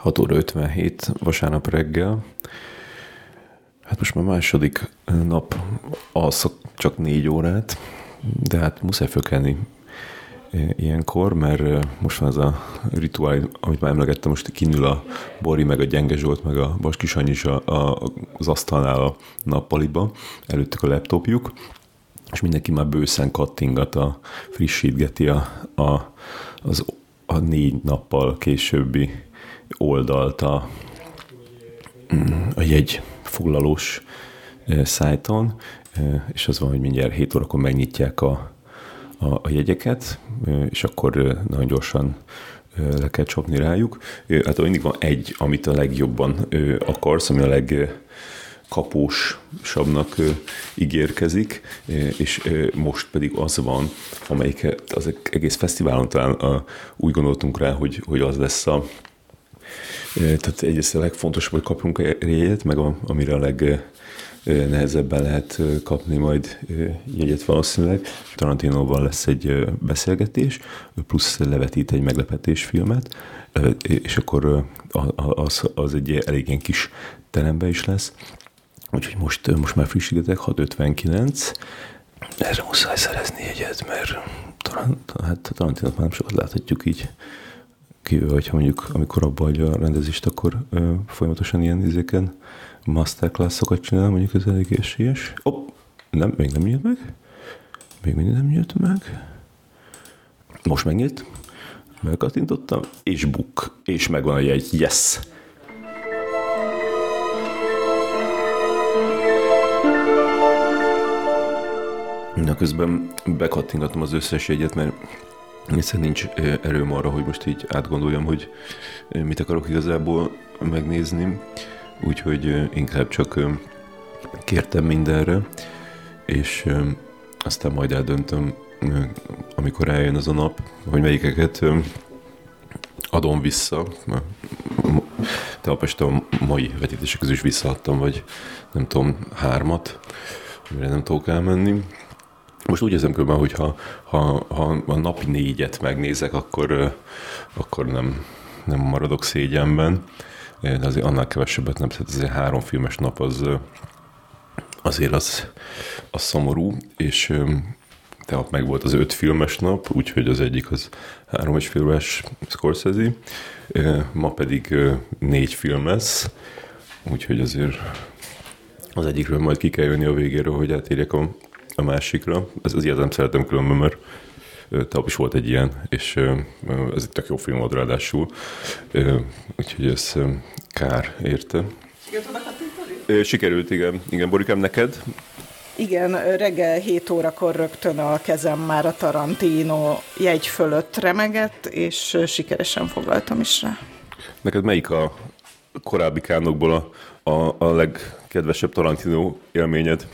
6 óra 57 vasárnap reggel. Hát most már második nap alszok csak négy órát, de hát muszáj fölkelni ilyenkor, mert most van ez a rituál, amit már emlegettem, most kinül a Bori, meg a Gyenge Zsolt, meg a Baskis is a, a, az asztalnál a nappaliba, előttük a laptopjuk, és mindenki már bőszen kattingat, a, frissítgeti a, a, az, a négy nappal későbbi oldalt a, a jegy foglalós szájton, és az van, hogy mindjárt 7 órakor megnyitják a, a, a jegyeket, és akkor nagyon gyorsan le kell csapni rájuk. Hát mindig van egy, amit a legjobban akarsz, ami a leg kapósabbnak ígérkezik, és most pedig az van, amelyik az egész fesztiválon talán úgy gondoltunk rá, hogy, hogy az lesz a tehát egyrészt a legfontosabb, hogy kapjunk jegyet, meg a, amire a leg nehezebben lehet kapni majd jegyet valószínűleg. Tarantinóval lesz egy beszélgetés, plusz levetít egy meglepetés filmet, és akkor az, az egy elég ilyen kis terembe is lesz. Úgyhogy most, most már frissítetek, 659. Erre muszáj szerezni jegyet, mert talán, hát Tarantinot már nem sokat láthatjuk így kivéve, hogyha mondjuk amikor abba adja a rendezést, akkor ö, folyamatosan ilyen izéken masterclassokat csinál, mondjuk ez elég esélyes. Oh, nem, még nem nyílt meg. Még mindig nem nyílt meg. Most megnyílt. Megkattintottam, és book, és megvan a jegy. Yes! Na közben bekattingatom az összes jegyet, mert hiszen nincs erőm arra, hogy most így átgondoljam, hogy mit akarok igazából megnézni, úgyhogy inkább csak kértem mindenre, és aztán majd eldöntöm, amikor eljön az a nap, hogy melyikeket adom vissza. Tegnap a mai vetítések közül is visszaadtam, vagy nem tudom, hármat, amire nem tudok elmenni. Most úgy érzem különben, hogy ha, ha, ha a napi négyet megnézek, akkor, akkor nem, nem maradok szégyenben. De azért annál kevesebbet nem, tehát azért három filmes nap az azért az, az szomorú, és tehát meg volt az öt filmes nap, úgyhogy az egyik az három és filmes Scorsese, ma pedig négy film lesz, úgyhogy azért az egyikről majd ki kell jönni a végéről, hogy átérjek a a másikra. Ez, az ilyet nem szeretem különben, mert tegnap is volt egy ilyen, és ez egy tök jó film volt ráadásul, úgyhogy ez kár érte. Sikerült, igen. Igen, Borikám, neked? Igen, reggel 7 órakor rögtön a kezem már a Tarantino jegy fölött remegett, és sikeresen foglaltam is rá. Neked melyik a korábbi kánokból a, a, a legkedvesebb Tarantino élményed?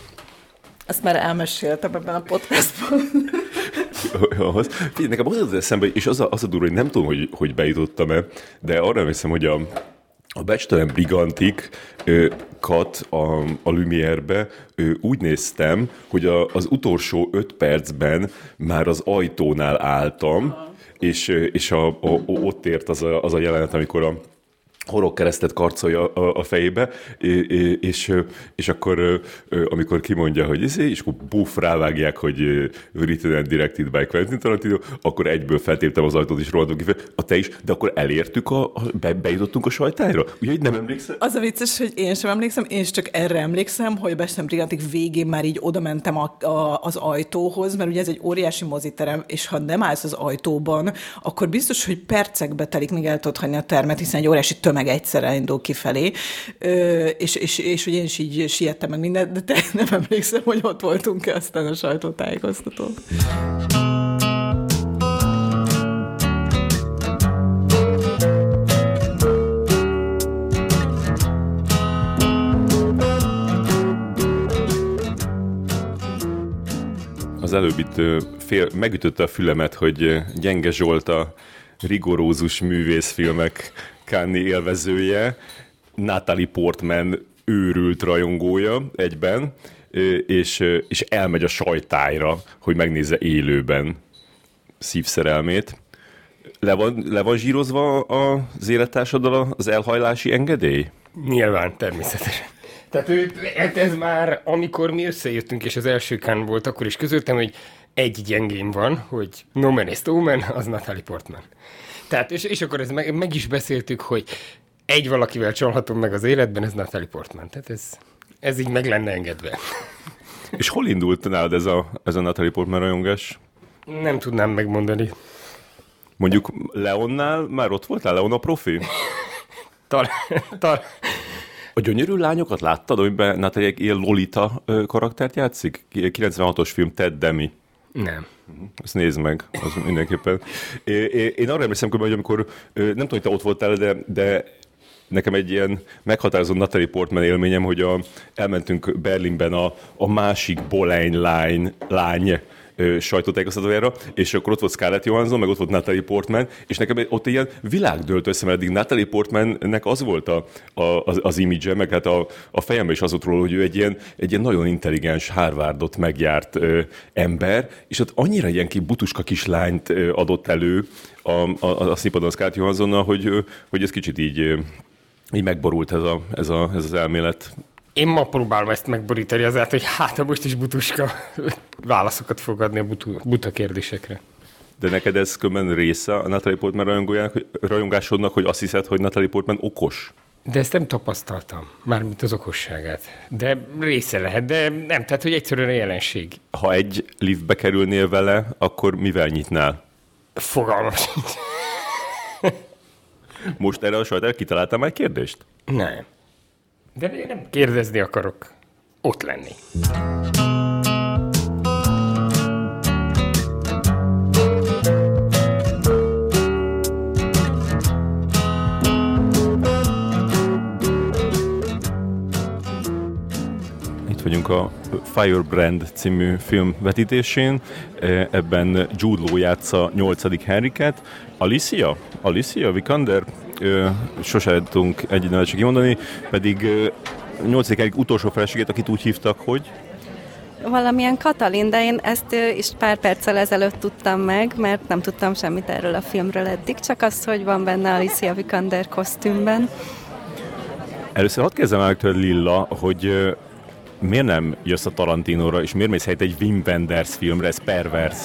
Ezt már elmeséltem ebben a podcastban. Figyelj, nekem az az eszembe, és az a, az a durva, hogy nem tudom, hogy, hogy bejutottam-e, de arra hiszem, hogy a, a becstelen brigantik kat a, a Lumière-be úgy néztem, hogy a, az utolsó öt percben már az ajtónál álltam, és, és a, a, ott ért az a, az a jelenet, amikor a horog keresztet karcolja a, a fejébe, és, és akkor, amikor kimondja, hogy ez, és akkor buff, rávágják, hogy written and directed by Quentin Tarantino, akkor egyből feltéptem az ajtót, és rohantunk ki a te is, de akkor elértük, a, be, bejutottunk a sajtára? Úgyhogy nem emlékszem? Az a vicces, hogy én sem emlékszem, én csak erre emlékszem, hogy a Bestem Brigantik végén már így oda mentem a, a, az ajtóhoz, mert ugye ez egy óriási moziterem, és ha nem állsz az ajtóban, akkor biztos, hogy percekbe telik, míg el tudod hagyni a termet, hiszen egy óriási tömeg meg egyszerre indul kifelé, ö, és, és, és hogy én is így siettem meg mindent, de te nem emlékszem, hogy ott voltunk-e aztán a sajtótájékoztatón. Az előbb itt fél, megütötte a fülemet, hogy Gyenge Zsolt a rigorózus művészfilmek Kanni élvezője, Natalie Portman őrült rajongója egyben, és, és elmegy a sajtájra, hogy megnézze élőben szívszerelmét. Le van, le van zsírozva az élettársaddal az elhajlási engedély? Nyilván, természetesen. Tehát ő, hát ez már, amikor mi összejöttünk, és az első kán volt, akkor is közöltem, hogy egy gyengém van, hogy No Man is Man, az Natalie Portman. Tehát, és, és akkor ez meg, meg is beszéltük, hogy egy valakivel csalhatom meg az életben, ez Natalie Portman. Tehát ez, ez így meg lenne engedve. És hol indult nálad ez a, ez a Natalie Portman rajongás? Nem tudnám megmondani. Mondjuk Leonnál már ott voltál? Leon a profi? Talán, tal- A gyönyörű lányokat láttad, amiben Natalie egy ilyen Lolita karaktert játszik? 96-os film Ted Demi. nem. Ezt nézd meg, az mindenképpen. Én arra emlékszem, hogy amikor, nem tudom, hogy te ott voltál, de, de nekem egy ilyen meghatározó Natalie Portman élményem, hogy a, elmentünk Berlinben a, a másik Bolein lány, lány ö, sajtótájékoztatójára, és akkor ott volt Scarlett Johansson, meg ott volt Natalie Portman, és nekem ott ilyen világ dőlt össze, mert eddig Natalie Portmannek az volt a, a, az, az image meg hát a, a fejemben is az volt róla, hogy ő egy ilyen, egy ilyen nagyon intelligens Harvardot megjárt ö, ember, és ott annyira ilyen ki butuska kislányt ö, adott elő a, a, a színpadon Scarlett Johanssonnal, hogy, ö, hogy ez kicsit így, így megborult ez, a, ez, a, ez az elmélet. Én ma próbálom ezt megborítani azért, hogy hát most is butuska válaszokat fog adni a butu, buta kérdésekre. De neked ez különben része a Natalie Portman rajongásodnak, hogy azt hiszed, hogy Natalie Portman okos? De ezt nem tapasztaltam, mármint az okosságát. De része lehet, de nem, tehát hogy egyszerűen a jelenség. Ha egy liftbe kerülnél vele, akkor mivel nyitnál? Fogalmam sincs. Most erre a sajtára kitaláltál már egy kérdést? Nem. De én nem kérdezni akarok. Ott lenni. Vagyunk a Firebrand című film vetítésén. E, Ebben Jude Law játsza 8. Henriket. Alicia? Alicia Vikander? Ö, Sose tudunk egy nevet csak kimondani, pedig ö, 8. Henrik utolsó feleségét, akit úgy hívtak, hogy Valamilyen Katalin, de én ezt is pár perccel ezelőtt tudtam meg, mert nem tudtam semmit erről a filmről eddig, csak azt, hogy van benne Alicia Vikander kosztümben. Először hadd kezdem el tőled, Lilla, hogy miért nem jössz a Tarantinóra, és miért mész helyett egy Wim Wenders filmre, ez pervers.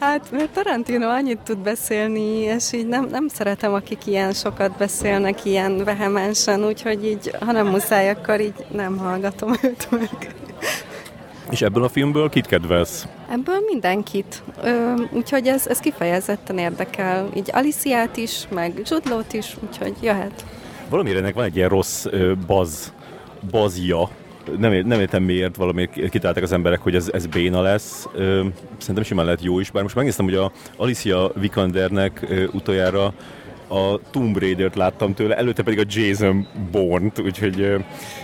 Hát, mert Tarantino annyit tud beszélni, és így nem, nem szeretem, akik ilyen sokat beszélnek, ilyen vehemensen, úgyhogy így, ha nem muszáj, akkor így nem hallgatom őt meg. És ebből a filmből kit kedvelsz? Ebből mindenkit. Ö, úgyhogy ez, ez kifejezetten érdekel. Így Aliciát is, meg Judlót is, úgyhogy jöhet. Valamire ennek van egy ilyen rossz ö, baz, bazja. Nem, nem értem miért, valamiért kitalálták az emberek, hogy ez, ez béna lesz. Szerintem simán lehet jó is, bár most megnéztem, hogy a Alicia Vikandernek utoljára a Tomb Raider-t láttam tőle, előtte pedig a Jason Bourne-t, úgyhogy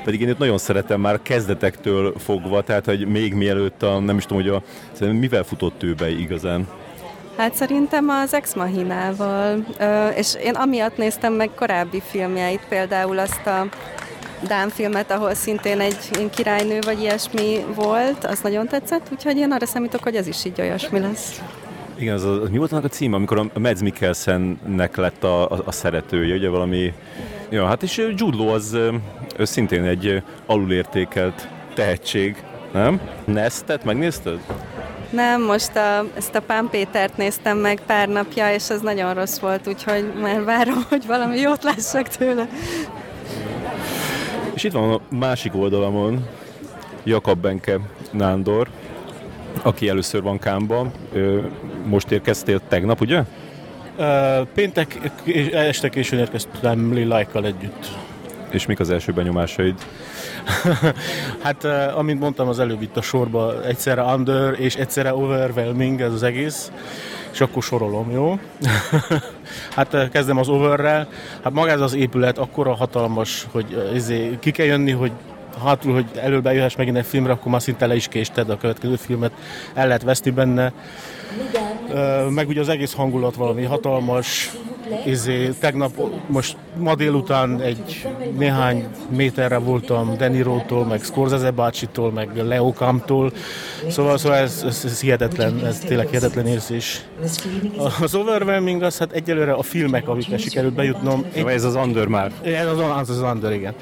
pedig én őt nagyon szeretem már kezdetektől fogva, tehát hogy még mielőtt a, nem is tudom, hogy a, mivel futott ő be igazán. Hát szerintem az Ex Machinával, és én amiatt néztem meg korábbi filmjeit, például azt a Dán filmet, ahol szintén egy királynő vagy ilyesmi volt, az nagyon tetszett, úgyhogy én arra számítok, hogy ez is így olyasmi lesz. Igen, az, az, mi volt annak a címe, amikor a Mads Mikkelsennek lett a, a, a szeretője, ugye valami... Ja, hát és Jude Law az ő szintén egy alulértékelt tehetség, nem? Nestet megnézted? Nem, most a, ezt a Pán Pétert néztem meg pár napja, és az nagyon rossz volt, úgyhogy már várom, hogy valami jót lássak tőle. És itt van a másik oldalamon Jakab Benke Nándor, aki először van Kámba. Most érkeztél tegnap, ugye? Péntek este későn érkeztem Lillájkkal együtt. És mik az első benyomásaid? Hát, amint mondtam az előbb itt a sorba, egyszerre under és egyszerre overwhelming ez az egész, és akkor sorolom, jó? hát ö, kezdem az overrel. Hát maga ez az épület akkora hatalmas, hogy ö, izé, ki kell jönni, hogy hátul, hogy elől bejöhess megint egy filmre, akkor már szinte le is késted a következő filmet, el lehet veszni benne. Ö, meg ugye az egész hangulat valami hatalmas, izé, tegnap most ma délután egy néhány méterre voltam Denirótól, meg Scorsese bácsitól, meg Leo Kamtól, szóval, szóval ez, ez, ez hihetetlen, ez tényleg hihetetlen érzés. Az overwhelming az hát egyelőre a filmek, amikkel sikerült bejutnom. Egy... Ez az under már. Ez az, az, az under, igen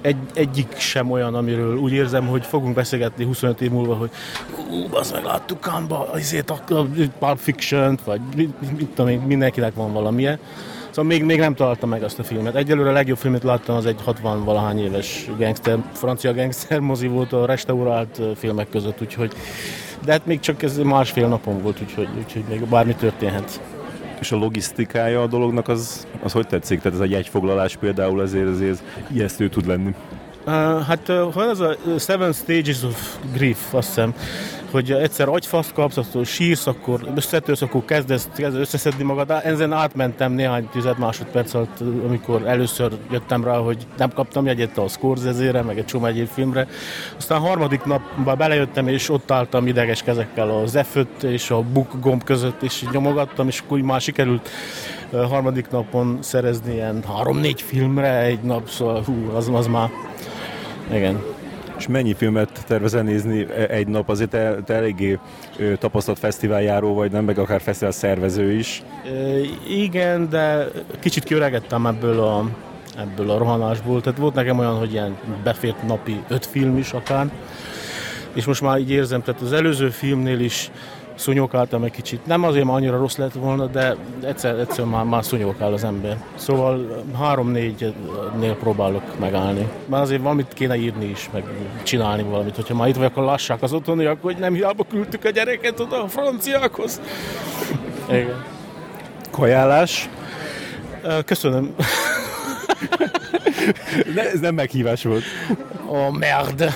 egy, egyik sem olyan, amiről úgy érzem, hogy fogunk beszélgetni 25 év múlva, hogy ú, az meg láttuk Kánba, azért a, a Pulp fiction vagy mit, mit tudom mindenkinek van valamilyen. Szóval még, még nem találtam meg azt a filmet. Egyelőre a legjobb filmet láttam, az egy 60 valahány éves gangster, francia gangster mozi volt a restaurált filmek között, úgyhogy de hát még csak ez másfél napon volt, úgyhogy, úgyhogy még bármi történhet. És a logisztikája a dolognak az, az hogy tetszik? Tehát ez egy egyfoglalás például azért, azért ijesztő tud lenni. Uh, hát uh, van az a Seven Stages of Grief, azt hiszem, hogy egyszer agyfaszt kapsz, akkor sírsz, akkor összetősz, akkor kezdesz, kezdesz összeszedni magad. Ezen átmentem néhány tized másodperc alatt, amikor először jöttem rá, hogy nem kaptam jegyet a Scorsese-re, meg egy csomó egyéb filmre. Aztán harmadik napban belejöttem, és ott álltam ideges kezekkel a z és a Book gomb között, és nyomogattam, és akkor már sikerült harmadik napon szerezni ilyen három-négy filmre egy nap, szóval hú, az, az már igen. És mennyi filmet tervezel nézni egy nap? Azért te, te eléggé tapasztalt fesztiváljáró vagy, nem? Meg akár fesztivál szervező is. Igen, de kicsit kiöregettem ebből a, ebből a rohanásból. Tehát volt nekem olyan, hogy ilyen befért napi öt film is akár. És most már így érzem, tehát az előző filmnél is szúnyogáltam egy kicsit. Nem azért, mert annyira rossz lett volna, de egyszer, egyszer már, már szúnyogál az ember. Szóval három-négynél próbálok megállni. Már azért valamit kéne írni is, meg csinálni valamit. Hogyha már itt vagy, akkor lassák az otthoniak, hogy nem hiába küldtük a gyereket oda a franciákhoz. Igen. Kajálás? Köszönöm. ne, ez nem meghívás volt. Oh, merd.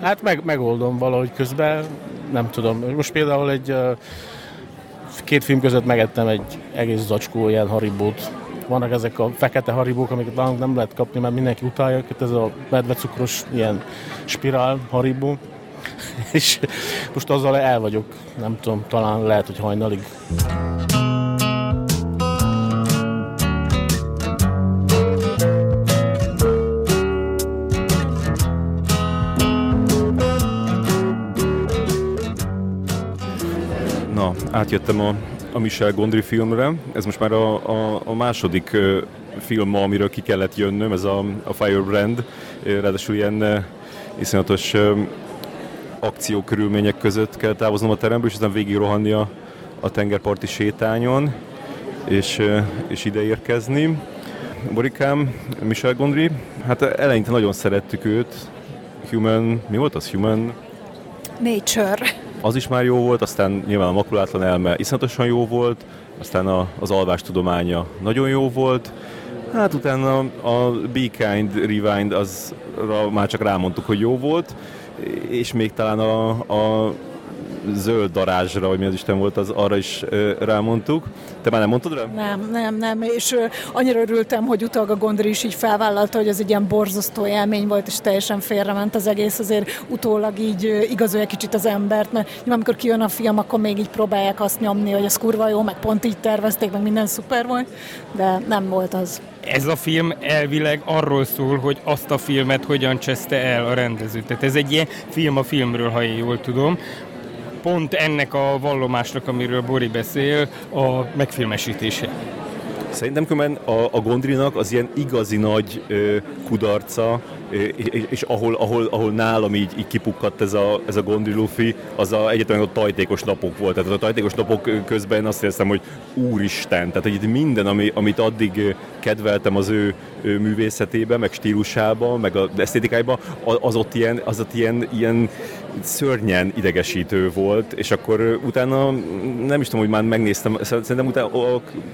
Hát meg, megoldom valahogy közben nem tudom. Most például egy két film között megettem egy egész zacskó ilyen haribót. Vannak ezek a fekete haribók, amiket nálunk nem lehet kapni, mert mindenki utálja őket, ez a medvecukros ilyen spirál haribó. És most azzal el vagyok, nem tudom, talán lehet, hogy hajnalig. Átjöttem a, a Michel Gondry filmre. Ez most már a, a, a második film amiről ki kellett jönnöm, ez a, a Firebrand. Ráadásul ilyen iszonyatos akciókörülmények között kell távoznom a teremből, és aztán végig rohanni a, a tengerparti sétányon, és, és ide érkezni. Borikám, Michel Gondry, hát eleinte nagyon szerettük őt. Human, mi volt az? Human... Nature az is már jó volt, aztán nyilván a makulátlan elme iszonyatosan jó volt, aztán a, az alvás tudománya nagyon jó volt, hát utána a Be Kind Rewind azra már csak rámondtuk, hogy jó volt, és még talán a, a zöld darázsra, vagy mi az Isten volt, az arra is rámondtuk. Te már nem mondtad rá? Nem, nem, nem, és annyira örültem, hogy utalga a Gondry is így felvállalta, hogy ez egy ilyen borzasztó élmény volt, és teljesen félrement az egész, azért utólag így igazolja kicsit az embert, mert amikor kijön a film, akkor még így próbálják azt nyomni, hogy ez kurva jó, meg pont így tervezték, meg minden szuper volt, de nem volt az. Ez a film elvileg arról szól, hogy azt a filmet hogyan cseszte el a rendező. Tehát ez egy ilyen film a filmről, ha én jól tudom pont ennek a vallomásnak, amiről Bori beszél, a megfilmesítése. Szerintem különben a, a Gondrinak az ilyen igazi nagy ö, kudarca, és, és ahol, ahol, ahol nálam így, így kipukkadt ez a, ez a Gondry Luffy, az a egyetlen a tajtékos napok volt. Tehát a tajtékos napok közben azt éreztem, hogy úristen, tehát hogy itt minden, ami, amit addig kedveltem az ő, ő művészetében, meg stílusában, meg a esztétikájában, az ott ilyen, az ott ilyen, ilyen szörnyen idegesítő volt, és akkor utána nem is tudom, hogy már megnéztem, szerintem utána,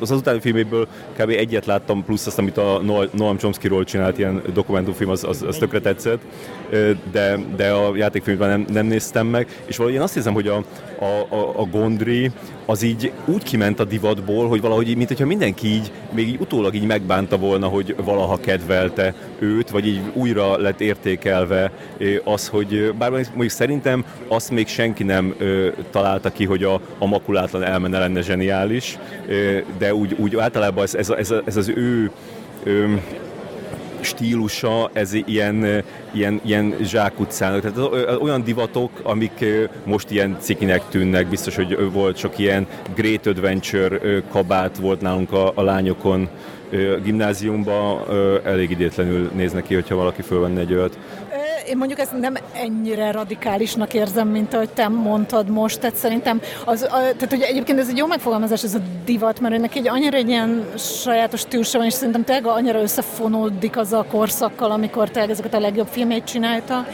az az utáni filméből kb. egyet láttam, plusz azt, amit a Noam Chomsky-ról csinált ilyen dokumentumfilm, az, az, az tökre tetszett, de, de a játékfilmben nem, nem néztem meg, és valahogy én azt hiszem, hogy a, a, a, a Gondry az így úgy kiment a divatból, hogy valahogy, mint hogyha mindenki így, még így utólag így megbánta volna, hogy valaha kedvelte őt, vagy így újra lett értékelve az, hogy bár mondjuk szerintem azt még senki nem ö, találta ki, hogy a, a makulátlan elmene lenne zseniális, ö, de úgy, úgy általában ez, ez, ez, ez az ő ö, stílusa, ez ilyen, ilyen, ilyen zsákutcának. Tehát olyan divatok, amik most ilyen cikinek tűnnek, biztos, hogy volt sok ilyen Great Adventure kabát volt nálunk a, a lányokon gimnáziumban, elég idétlenül néznek ki, hogyha valaki fölvenne egy olyat. Én mondjuk ezt nem ennyire radikálisnak érzem, mint ahogy te mondtad most, tehát szerintem az, a, tehát hogy egyébként ez egy jó megfogalmazás, ez a divat, mert ennek egy annyira egy ilyen sajátos stílusa van, és szerintem tényleg annyira összefonódik az a korszakkal, amikor te ezeket a legjobb filmét csinálta,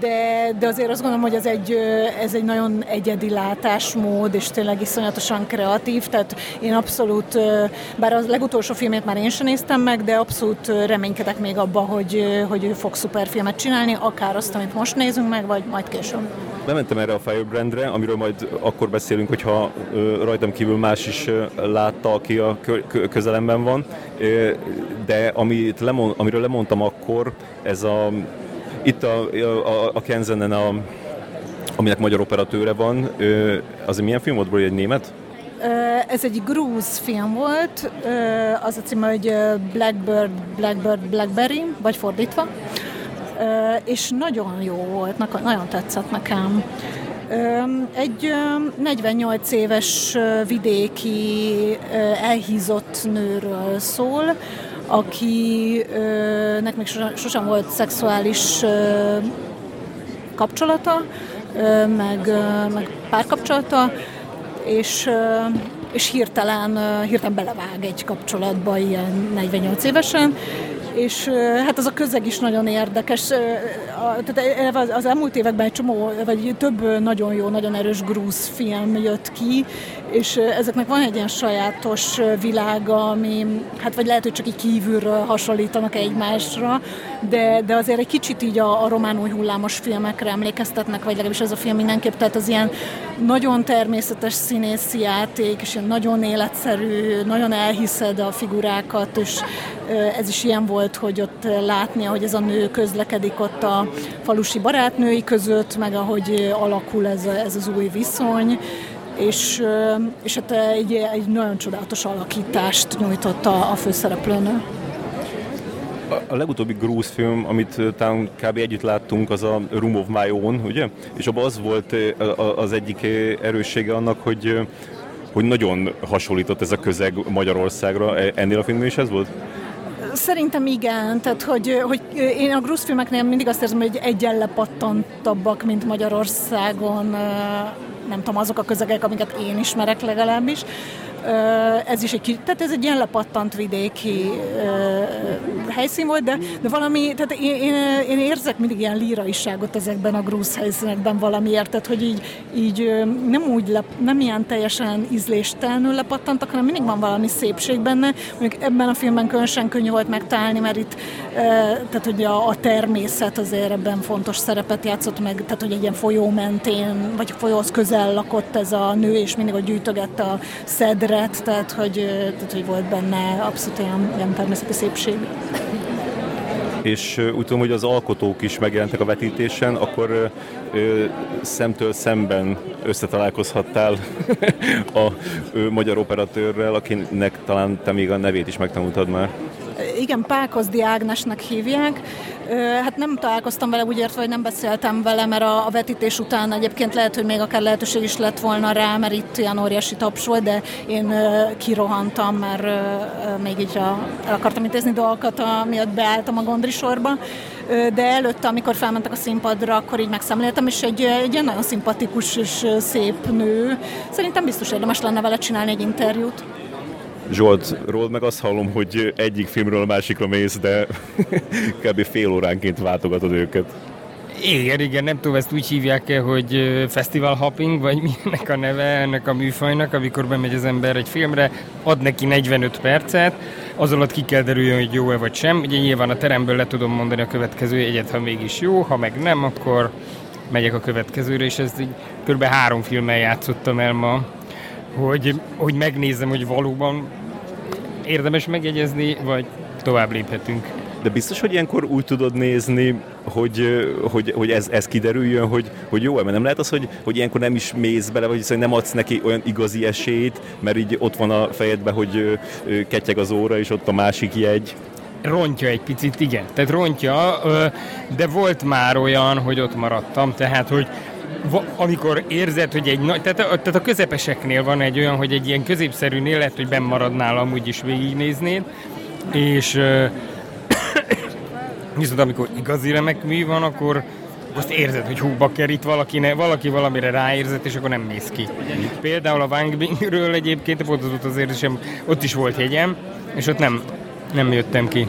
de, de azért azt gondolom, hogy ez egy, ez egy nagyon egyedi látásmód, és tényleg iszonyatosan kreatív, tehát én abszolút, bár a legutolsó filmét már én sem néztem meg, de abszolút reménykedek még abba, hogy, hogy ő fog szuperfilmet csinálni, akár azt, amit most nézünk meg, vagy majd később. Bementem erre a Firebrandre, amiről majd akkor beszélünk, hogyha rajtam kívül más is látta, aki a közelemben van, de amit lemond, amiről lemondtam akkor, ez a itt a, a, a Kenzenen, a, aminek magyar operatőre van, az milyen film volt, egy német? Ez egy grúz film volt, az a címe, hogy Blackbird, Blackbird, Blackberry, vagy fordítva, és nagyon jó volt, nagyon tetszett nekem. Egy 48 éves vidéki elhízott nőről szól, akinek még sosem volt szexuális kapcsolata, meg, meg párkapcsolata, és, és hirtelen, hirtelen belevág egy kapcsolatba ilyen 48 évesen, és hát az a közeg is nagyon érdekes. Tehát az elmúlt években egy csomó, vagy több nagyon jó, nagyon erős grúz film jött ki, és ezeknek van egy ilyen sajátos világa, ami, hát vagy lehet, hogy csak így kívülről hasonlítanak egymásra, de, de azért egy kicsit így a, a román új hullámos filmekre emlékeztetnek, vagy legalábbis ez a film mindenképp, tehát az ilyen nagyon természetes színészi játék, és ilyen nagyon életszerű, nagyon elhiszed a figurákat, és ez is ilyen volt, hogy ott látni, hogy ez a nő közlekedik ott a falusi barátnői között, meg ahogy alakul ez, ez az új viszony és, és hát egy, egy nagyon csodálatos alakítást nyújtott a, a főszereplőnő. A legutóbbi grúz film, amit talán kb. együtt láttunk, az a Room of My Own, ugye? És abban az volt az egyik erőssége annak, hogy hogy nagyon hasonlított ez a közeg Magyarországra. E, ennél a filmnél is ez volt? Szerintem igen, tehát hogy, hogy én a grúz filmeknél mindig azt érzem, hogy egyen lepattantabbak, mint Magyarországon, nem tudom, azok a közegek, amiket én ismerek legalábbis ez is egy tehát ez egy ilyen lepattant vidéki helyszín volt, de, de valami, tehát én, én, én érzek mindig ilyen líraiságot ezekben a grúz helyszínekben valamiért, tehát hogy így, így nem úgy, lep, nem ilyen teljesen ízléstelenül lepattantak, hanem mindig van valami szépség benne, mondjuk ebben a filmben különösen könnyű volt megtalálni, mert itt tehát hogy a, a természet azért ebben fontos szerepet játszott meg, tehát hogy egy ilyen folyó mentén, vagy folyóhoz közel lakott ez a nő, és mindig a gyűjtögette a szedre teret, tehát hogy, tehát, hogy volt benne abszolút ilyen, ilyen természeti szépség. És úgy tudom, hogy az alkotók is megjelentek a vetítésen, akkor ö, szemtől szemben összetalálkozhattál a ö, magyar operatőrrel, akinek talán te még a nevét is megtanultad már. Igen, Pákozdi Ágnesnek hívják. Hát nem találkoztam vele, úgy értve, hogy nem beszéltem vele, mert a, vetítés után egyébként lehet, hogy még akár lehetőség is lett volna rá, mert itt ilyen óriási taps volt, de én kirohantam, mert még így el akartam intézni dolgokat, miatt beálltam a Gondri sorba de előtte, amikor felmentek a színpadra, akkor így megszemléltem, és egy, egy nagyon szimpatikus és szép nő. Szerintem biztos érdemes lenne vele csinálni egy interjút. Zsoltról meg azt hallom, hogy egyik filmről a másikra mész, de kb. fél óránként váltogatod őket. Igen, igen, nem tudom, ezt úgy hívják -e, hogy festival hopping, vagy milyennek a neve ennek a műfajnak, amikor bemegy az ember egy filmre, ad neki 45 percet, az alatt ki kell derüljön, hogy jó-e vagy sem. Ugye nyilván a teremből le tudom mondani a következő egyet, ha mégis jó, ha meg nem, akkor megyek a következőre, és ezt így kb. három filmmel játszottam el ma, hogy, hogy megnézem, hogy valóban érdemes megjegyezni, vagy tovább léphetünk. De biztos, hogy ilyenkor úgy tudod nézni, hogy, hogy, hogy ez, ez kiderüljön, hogy, hogy jó, mert nem lehet az, hogy, hogy ilyenkor nem is mész bele, vagy hiszen nem adsz neki olyan igazi esélyt, mert így ott van a fejedben, hogy ketyeg az óra, és ott a másik jegy. Rontja egy picit, igen. Tehát rontja, de volt már olyan, hogy ott maradtam, tehát, hogy amikor érzed, hogy egy nagy, tehát a, tehát a közepeseknél van egy olyan, hogy egy ilyen középszerűnél lehet, hogy benn maradnál amúgy is végignéznéd, és viszont amikor igazi remek mű van, akkor azt érzed, hogy hú, bakker itt valaki, ne, valaki valamire ráérzett, és akkor nem mész ki. Például a Wang Bingről egyébként volt az ott az érzésem, ott is volt jegyem, és ott nem, nem jöttem ki.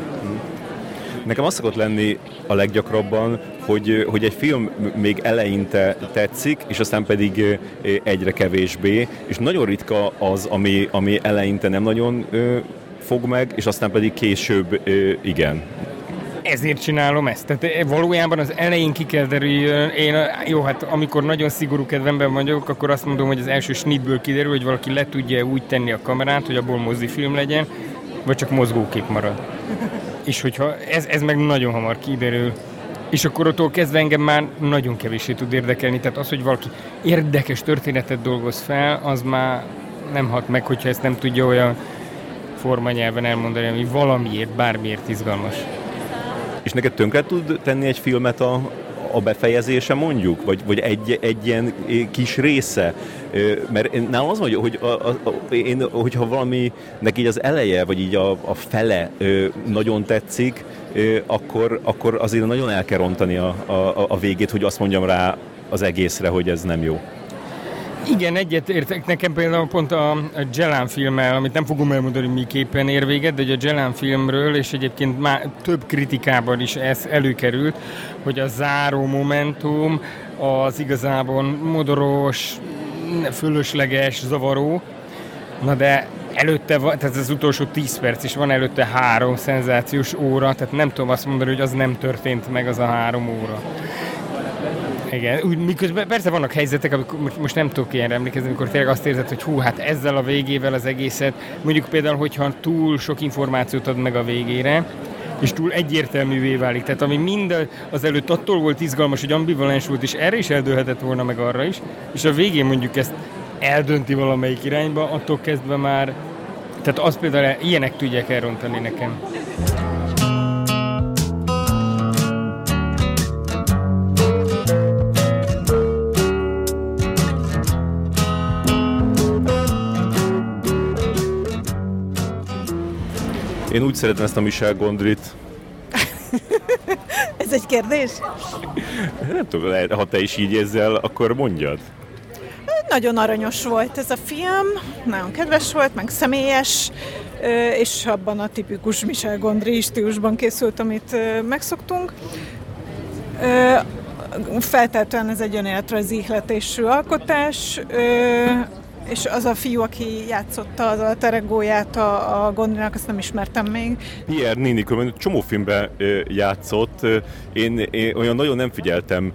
Nekem az szokott lenni a leggyakrabban, hogy, hogy egy film még eleinte tetszik, és aztán pedig egyre kevésbé, és nagyon ritka az, ami, ami eleinte nem nagyon fog meg, és aztán pedig később igen ezért csinálom ezt. Tehát valójában az elején ki kell derüljön. Én, jó, hát amikor nagyon szigorú kedvemben vagyok, akkor azt mondom, hogy az első snitből kiderül, hogy valaki le tudja úgy tenni a kamerát, hogy abból mozifilm legyen, vagy csak mozgókép marad. És hogyha ez, ez meg nagyon hamar kiderül, és akkor attól kezdve engem már nagyon kevéssé tud érdekelni. Tehát az, hogy valaki érdekes történetet dolgoz fel, az már nem hat meg, hogyha ezt nem tudja olyan formanyelven elmondani, ami valamiért, bármiért izgalmas. És neked tönkre tud tenni egy filmet a, a befejezése mondjuk? Vagy, vagy egy, egy ilyen kis része? Mert nálam az hogy, hogy a, a, a, én, hogyha valami neki így az eleje, vagy így a, a fele nagyon tetszik, akkor, akkor azért nagyon el kell rontani a, a, a végét, hogy azt mondjam rá az egészre, hogy ez nem jó. Igen, egyet értek. Nekem például pont a, a Jelán filmmel, amit nem fogom elmondani, miképpen ér véget, de a Jelán filmről, és egyébként már több kritikában is ez előkerült, hogy a záró momentum az igazából modoros, fölösleges, zavaró, na de előtte van, tehát az utolsó 10 perc is van előtte három szenzációs óra, tehát nem tudom azt mondani, hogy az nem történt meg az a három óra. Igen, úgy, miközben persze vannak helyzetek, amikor most nem tudok ilyen emlékezni, amikor tényleg azt érzed, hogy hú, hát ezzel a végével az egészet, mondjuk például, hogyha túl sok információt ad meg a végére, és túl egyértelművé válik. Tehát ami mind az előtt attól volt izgalmas, hogy ambivalens volt, és erre is eldőlhetett volna meg arra is, és a végén mondjuk ezt eldönti valamelyik irányba, attól kezdve már, tehát az például ilyenek tudják elrontani nekem. Én úgy szeretem ezt a Michel Gondrit. Ez egy kérdés? Nem tudom, ha te is így érzel, akkor mondjad. Nagyon aranyos volt ez a film, nagyon kedves volt, meg személyes, és abban a tipikus Michel Gondry stílusban készült, amit megszoktunk. Feltétlenül ez egy önéletrajzi ihletésű alkotás, és az a fiú, aki játszotta az alteregóját a, a Gondrinak, azt nem ismertem még. Pierre Nini, csomó filmben játszott. Én, én olyan nagyon nem figyeltem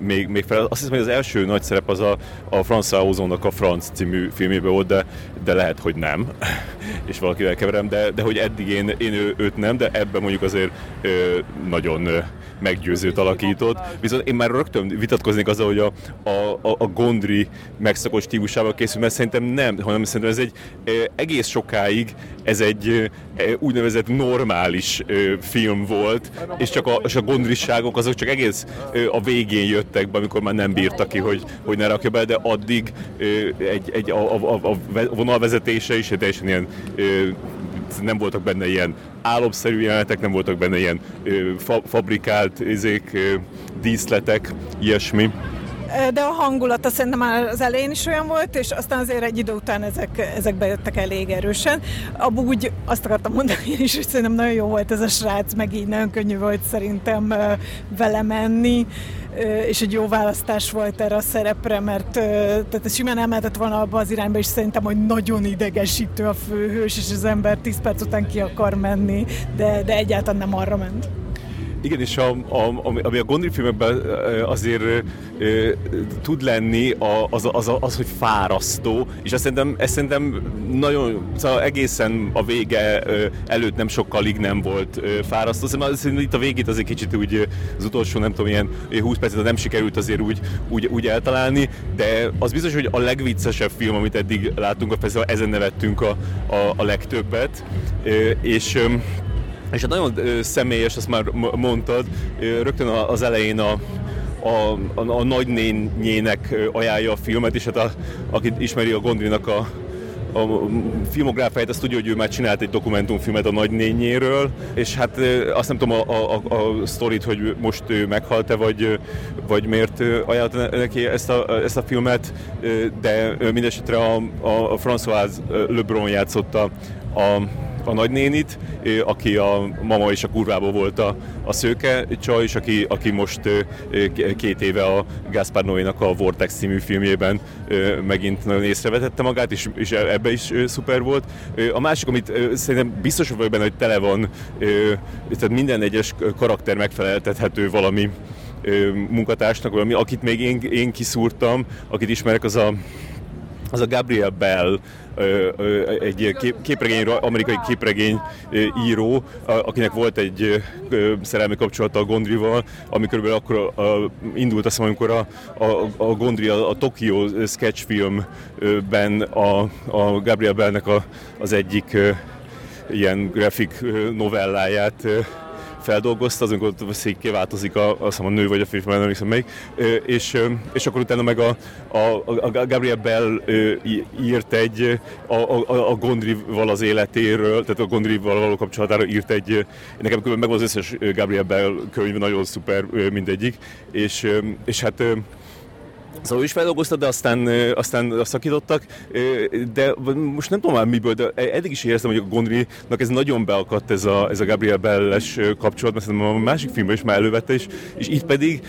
még, még fel. Azt hiszem, hogy az első nagy szerep az a, a François Ozonnak a Franc című filmében volt, de, de lehet, hogy nem. és valakivel keverem, de, de hogy eddig én, én ő, őt nem, de ebben mondjuk azért nagyon meggyőzőt alakított. Viszont én már rögtön vitatkoznék azzal, hogy a, a, a, a Gondri megszokott stílusával készül, mert szerintem nem, hanem szerintem ez egy egész sokáig ez egy úgynevezett normális film volt, és csak a, és a gondrisságok azok csak egész a végén jöttek be, amikor már nem bírta ki, hogy, hogy ne rakja be, de addig egy, egy a, a, a vonalvezetése is egy teljesen ilyen nem voltak benne ilyen álomszerű jelenetek, nem voltak benne ilyen ö, fa, fabrikált izék, ö, díszletek, ilyesmi. De a hangulata szerintem már az elején is olyan volt, és aztán azért egy idő után ezek, ezek bejöttek elég erősen. Amúgy azt akartam mondani én is, hogy szerintem nagyon jó volt ez a srác, meg így nagyon könnyű volt szerintem vele menni és egy jó választás volt erre a szerepre, mert tehát ez simán elmehetett volna abba az irányba, és szerintem, hogy nagyon idegesítő a főhős, és az ember 10 perc után ki akar menni, de, de egyáltalán nem arra ment. Igen, és a, a, ami a Gondry filmekben azért tud lenni, az, az, az, hogy fárasztó, és ezt szerintem, ezt szerintem nagyon, szóval egészen a vége előtt nem sokkal nem volt fárasztó. Szerintem itt a végét azért kicsit úgy, az utolsó nem tudom, ilyen 20 percet nem sikerült azért úgy, úgy, úgy eltalálni, de az biztos, hogy a legviccesebb film, amit eddig láttunk a fesztivál, ezen nevettünk a, a, a legtöbbet, és és hát nagyon személyes, azt már mondtad, rögtön az elején a, a, a, a nagynényének ajánlja a filmet, és hát a, aki ismeri a Gondrinak a, a filmográfáját, azt tudja, hogy ő már csinált egy dokumentumfilmet a nagynényéről, és hát azt nem tudom a, a, a, sztorit, hogy most ő meghalt-e, vagy, vagy miért ajánlott neki ezt a, ezt a filmet, de mindesetre a, a François Lebrun játszotta a, a nagynénit, aki a mama és a kurvából volt a, a szőke csaj, és aki, aki most két éve a Gaspar Noé-nak a Vortex című filmjében megint nagyon észrevetette magát, és, és ebbe is szuper volt. A másik, amit szerintem biztos vagyok benne, hogy tele van, tehát minden egyes karakter megfeleltethető valami munkatársnak, valami, akit még én, én kiszúrtam, akit ismerek, az a, az a Gabriel Bell, egy képregény, amerikai képregény író, akinek volt egy szerelmi kapcsolata a Gondrival, ami körülbelül akkor indult azt amikor a, a, a Gondri a, a Tokyo sketchfilmben a, a Gabriel Bellnek a, az egyik ilyen grafik novelláját feldolgozta, az, amikor székké változik a, azt a nő vagy a férfi, nem emlékszem melyik, és, és akkor utána meg a, a, a Gabriel Bell írt egy a, a, a Gondrival az életéről, tehát a Gondrival való kapcsolatára írt egy, nekem meg az összes Gabriel Bell könyv, nagyon szuper mindegyik, és, és hát Szóval is feldolgozta, de aztán, aztán szakítottak, de most nem tudom már miből, de eddig is éreztem, hogy a Gondrinak ez nagyon beakadt ez a, ez a Gabriel Bell-es kapcsolat, mert szerintem a másik filmben is már elővette, és, és itt pedig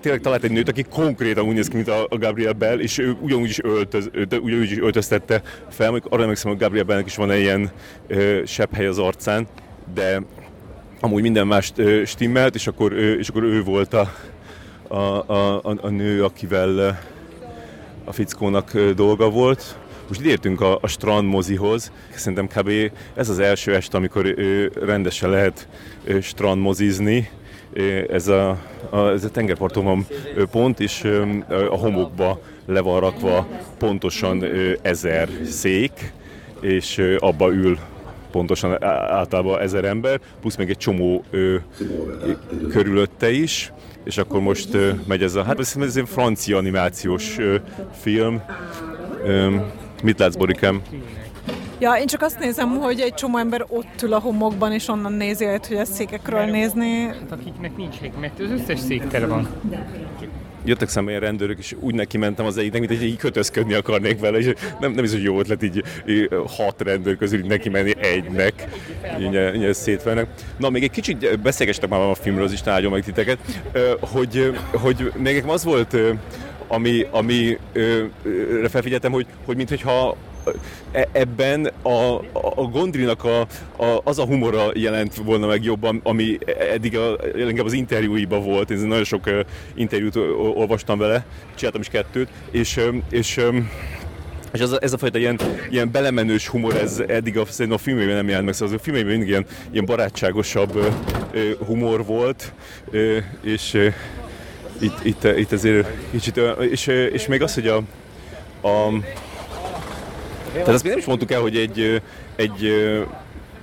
tényleg talált egy nőt, aki konkrétan úgy néz ki, mint a, a Gabriel Bell, és ő ugyanúgy is, öltöz, ugyanúgy is öltöztette fel, amikor arra emlékszem, hogy Gabriel Bellnek is van egy ilyen sebb hely az arcán, de amúgy minden mást stimmelt, és akkor, és akkor ő volt a, a, a, a nő, akivel a fickónak dolga volt. Most értünk a, a strand mozihoz. Szerintem kb. ez az első este, amikor ő rendesen lehet strandmozizni. Ez a, a, ez a tengerparton van pont, és a homokba le van rakva pontosan ezer szék, és abba ül pontosan általában ezer ember, plusz még egy csomó körülötte is és akkor most uh, megy ez a, hát ez, ez egy francia animációs uh, film. Um, mit látsz, Borikem? Ja, én csak azt nézem, hogy egy csomó ember ott ül a homokban, és onnan nézi hogy ezt székekről nézni. Akiknek nincs hely, mert az összes szék tele van jöttek szemben ilyen rendőrök, és úgy neki mentem az egyiknek, mint hogy így kötözködni akarnék vele, és nem, nem is, hogy jó ötlet így, így hat rendőr közül így neki menni egynek, így, így szétvennek. Na, még egy kicsit beszélgestek már a filmről, az is nagyon meg titeket, hogy, hogy még az volt ami, ami ö, ö, felfigyeltem, hogy, hogy mintha ebben a, a Gondrinak a, a, az a humora jelent volna meg jobban, ami eddig a, inkább az interjúiban volt. Én nagyon sok interjút olvastam vele, csináltam is kettőt, és, és és ez a, ez a fajta ilyen, ilyen belemenős humor, ez eddig a, a filmében nem jelent meg, szóval a filmében mindig ilyen, ilyen barátságosabb ö, humor volt, ö, és ö, itt, itt, itt azért kicsit, és, és még az, hogy a, a tehát azt még nem is mondtuk el, hogy egy, egy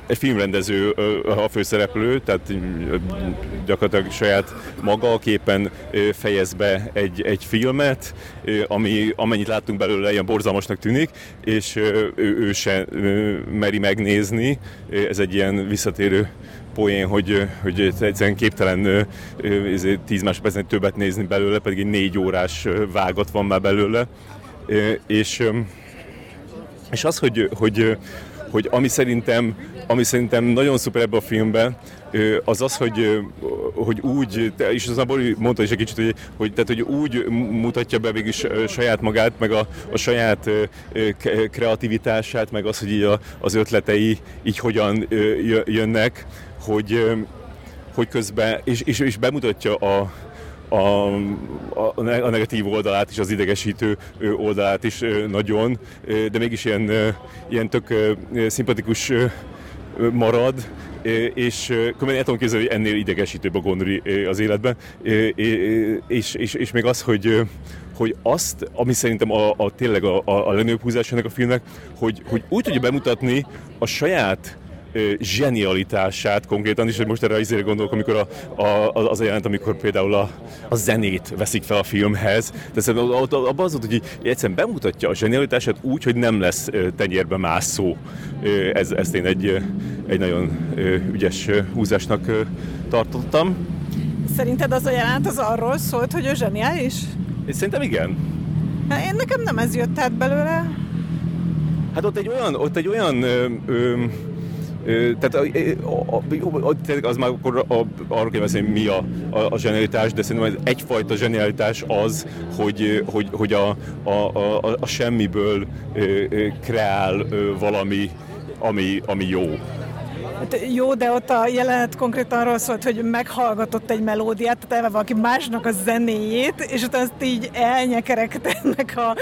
egy filmrendező a főszereplő, tehát gyakorlatilag saját maga a képen fejez be egy, egy filmet, ami amennyit láttunk belőle, ilyen borzalmasnak tűnik, és ő, ő se meri megnézni. Ez egy ilyen visszatérő poén, hogy, hogy egyszerűen képtelen 10 másodpercen többet nézni belőle, pedig egy négy órás vágat van már belőle. És és az, hogy, hogy, hogy ami szerintem, ami szerintem nagyon szuper ebben a filmben, az az, hogy, hogy úgy, és az abból mondta is egy kicsit, hogy, hogy, tehát, hogy úgy mutatja be végig saját magát, meg a, a saját kreativitását, meg az, hogy így a, az ötletei így hogyan jönnek, hogy, hogy közben, és, és, és bemutatja a, a, a, negatív oldalát is, az idegesítő oldalát is nagyon, de mégis ilyen, ilyen tök szimpatikus marad, és különben el tudom képzelni, hogy ennél idegesítőbb a Gondry az életben, és, és, és még az, hogy hogy azt, ami szerintem a, a tényleg a, a, lenőbb húzás ennek a filmnek, hogy, hogy úgy tudja bemutatni a saját zsenialitását konkrétan is, hogy most erre azért gondolok, amikor a, a, az a jelent, amikor például a, a zenét veszik fel a filmhez. De szerintem abban az volt, hogy egyszerűen bemutatja a zsenialitását úgy, hogy nem lesz tenyérbe mászó. Ez, ezt én egy, egy nagyon ügyes húzásnak tartottam. Szerinted az a jelent az arról szólt, hogy ő zseniális? Szerintem igen. Hát én nekem nem ez jött át belőle. Hát ott egy olyan, ott egy olyan ö, ö, tehát az már akkor arról kell beszélni, mi a, a, a zsenialitás, de szerintem ez egyfajta zsenialitás az, hogy, hogy, hogy a, a, a, a semmiből kreál valami, ami, ami jó. Hát jó, de ott a jelenet konkrétan arról szólt, hogy meghallgatott egy melódiát, tehát elve valaki másnak a zenéjét, és utána azt így elnyekerekte ennek a,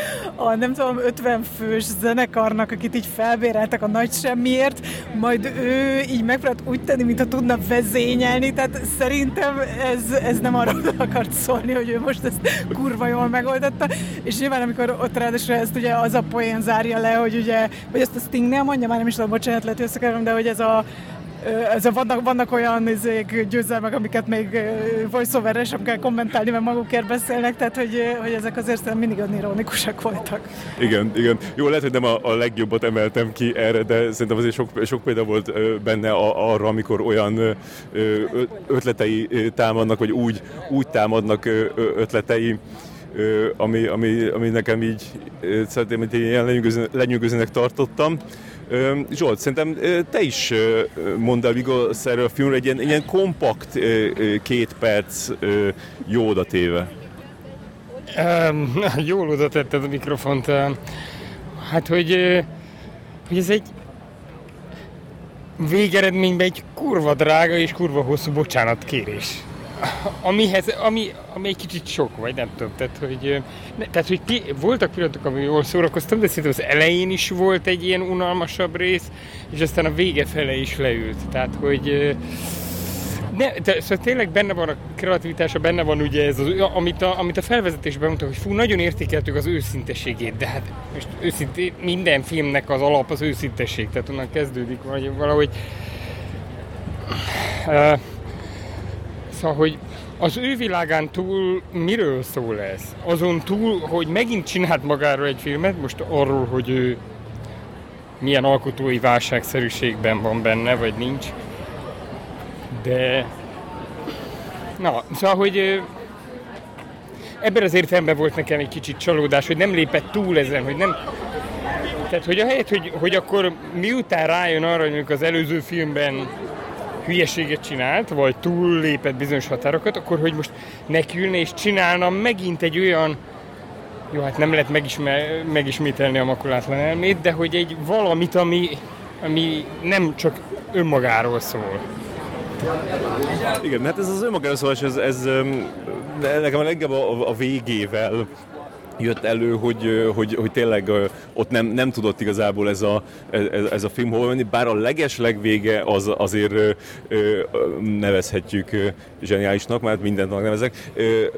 a nem tudom, 50 fős zenekarnak, akit így felbéreltek a nagy semmiért, majd ő így megpróbált úgy tenni, mintha tudna vezényelni, tehát szerintem ez, ez nem arról akart szólni, hogy ő most ezt kurva jól megoldotta, és nyilván amikor ott ráadásul ezt ugye az a poén zárja le, hogy ugye, vagy ezt a Stingnél mondja, már nem is tudom, bocsánat, lehet összekeverem, de hogy ez a ez vannak, vannak olyan izék, győzelmek, amiket még voiceover sem kell kommentálni, mert magukért beszélnek, tehát hogy, hogy ezek azért mindig ironikusak voltak. Igen, igen. Jó, lehet, hogy nem a, a legjobbat emeltem ki erre, de szerintem azért sok, sok példa volt benne arra, amikor olyan ötletei támadnak, vagy úgy, úgy támadnak ötletei, ami, ami, ami nekem így szerintem ilyen lenyűgözőnek tartottam. Zsolt, szerintem te is mondd el Vigos erről a filmről egy ilyen, ilyen kompakt két perc jó oda téve. Jól oda tetted a mikrofont. Hát, hogy, hogy ez egy végeredményben egy kurva drága és kurva hosszú bocsánat kérés amihez, ami, ami egy kicsit sok, vagy nem tudom, tehát hogy, ne, tehát, hogy ki, voltak pillanatok, ami jól szórakoztam, de szerintem az elején is volt egy ilyen unalmasabb rész, és aztán a vége fele is leült, tehát hogy ne, de, szóval tényleg benne van a kreativitása, benne van ugye ez, az, amit a, amit a felvezetésben mondta, hogy fú, nagyon értékeltük az őszinteségét, de hát most őszintén minden filmnek az alap az őszintesség, tehát onnan kezdődik, vagy valahogy uh, Szóval, hogy az ő világán túl miről szól ez? Azon túl, hogy megint csinált magáról egy filmet, most arról, hogy ő milyen alkotói válságszerűségben van benne, vagy nincs. De... Na, szóval, hogy ebben az értelemben volt nekem egy kicsit csalódás, hogy nem lépett túl ezen, hogy nem... Tehát, hogy ahelyett, hogy, hogy akkor miután rájön arra, hogy az előző filmben hülyeséget csinált, vagy túllépett bizonyos határokat, akkor hogy most nekiülne és csinálna megint egy olyan jó, hát nem lehet megismer, megismételni a makulátlan elmét, de hogy egy valamit, ami, ami nem csak önmagáról szól. Igen, hát ez az önmagáról szólás, ez, ez nekem leginkább a, a végével jött elő, hogy, hogy, hogy tényleg ott nem, nem tudott igazából ez a, ez, ez a film hol menni, bár a leges legvége az azért nevezhetjük zseniálisnak, mert mindent nevezek,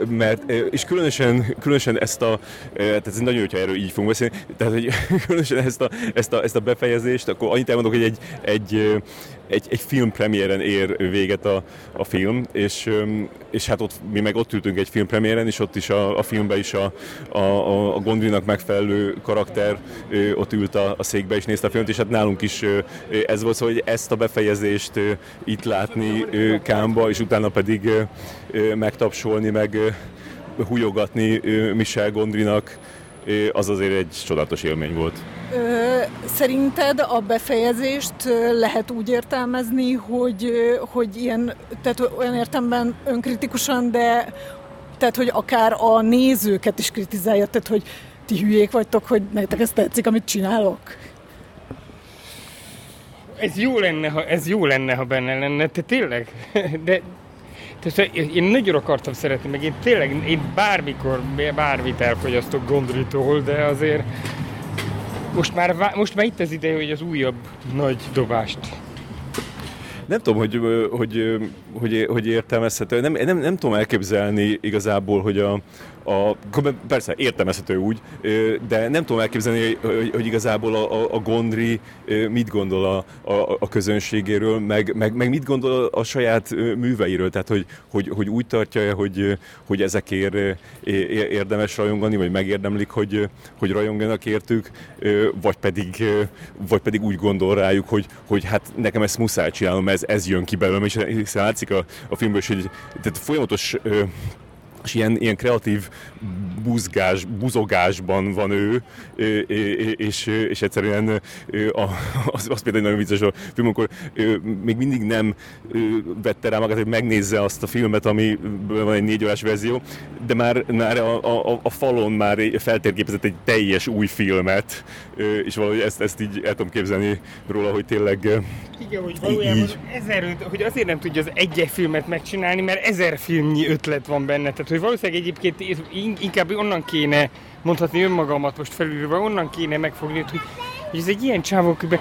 mert, és különösen, különösen ezt a, tehát ez nagyon jó, hogyha erről így fogunk beszélni, tehát hogy különösen ezt a, ezt a, ezt a befejezést, akkor annyit elmondok, hogy egy, egy, egy, egy filmpremiéren ér véget a, a film, és, és hát ott, mi meg ott ültünk egy filmpremiéren, és ott is a, a filmben is a, a, a, Gondrinak megfelelő karakter ott ült a, a székbe és nézte a filmet, és hát nálunk is ez volt, szóval, hogy ezt a befejezést itt látni Kámba, és utána pedig megtapsolni, meg hújogatni Michel Gondrinak, az azért egy csodálatos élmény volt. Ö, szerinted a befejezést lehet úgy értelmezni, hogy, hogy ilyen, tehát olyan értemben önkritikusan, de tehát, hogy akár a nézőket is kritizálja, tehát, hogy ti hülyék vagytok, hogy nektek ez tetszik, amit csinálok? Ez jó lenne, ha, ez jó lenne, ha benne lenne, te tényleg? De Tehát én nagyon akartam szeretni, meg én tényleg, én bármikor, bármit elfogyasztok Gondritól, de azért most már, most már itt az ideje, hogy az újabb nagy dobást nem tudom, hogy, hogy, hogy, hogy értelmezhető. Nem, nem, nem tudom elképzelni igazából, hogy a, a, persze értelmezhető úgy, de nem tudom elképzelni, hogy, hogy igazából a, a, a Gondri mit gondol a, a, a közönségéről, meg, meg, meg mit gondol a saját műveiről, tehát hogy, hogy, hogy úgy tartja hogy, hogy ezekért érdemes rajongani, vagy megérdemlik, hogy, hogy rajonganak értük, vagy pedig, vagy pedig úgy gondol rájuk, hogy, hogy hát nekem ezt muszáj csinálnom, ez, ez jön ki belőlem, és hiszen látszik a, a filmből, hogy tehát folyamatos és ilyen, ilyen kreatív buzgás, buzogásban van ő, és, és egyszerűen az, az például nagyon vicces a film, amikor még mindig nem vette rá magát, hogy megnézze azt a filmet, ami van egy négy órás verzió, de már, már a, a, a falon már feltérképezett egy teljes új filmet, és valahogy ezt, ezt így el tudom képzelni róla, hogy tényleg Igen, hogy valójában így. ezer, hogy azért nem tudja az egy filmet megcsinálni, mert ezer filmnyi ötlet van benne, tehát hogy valószínűleg egyébként inkább onnan kéne, mondhatni önmagamat most felülve, onnan kéne megfogni, hogy, hogy ez egy ilyen csávó, akiben,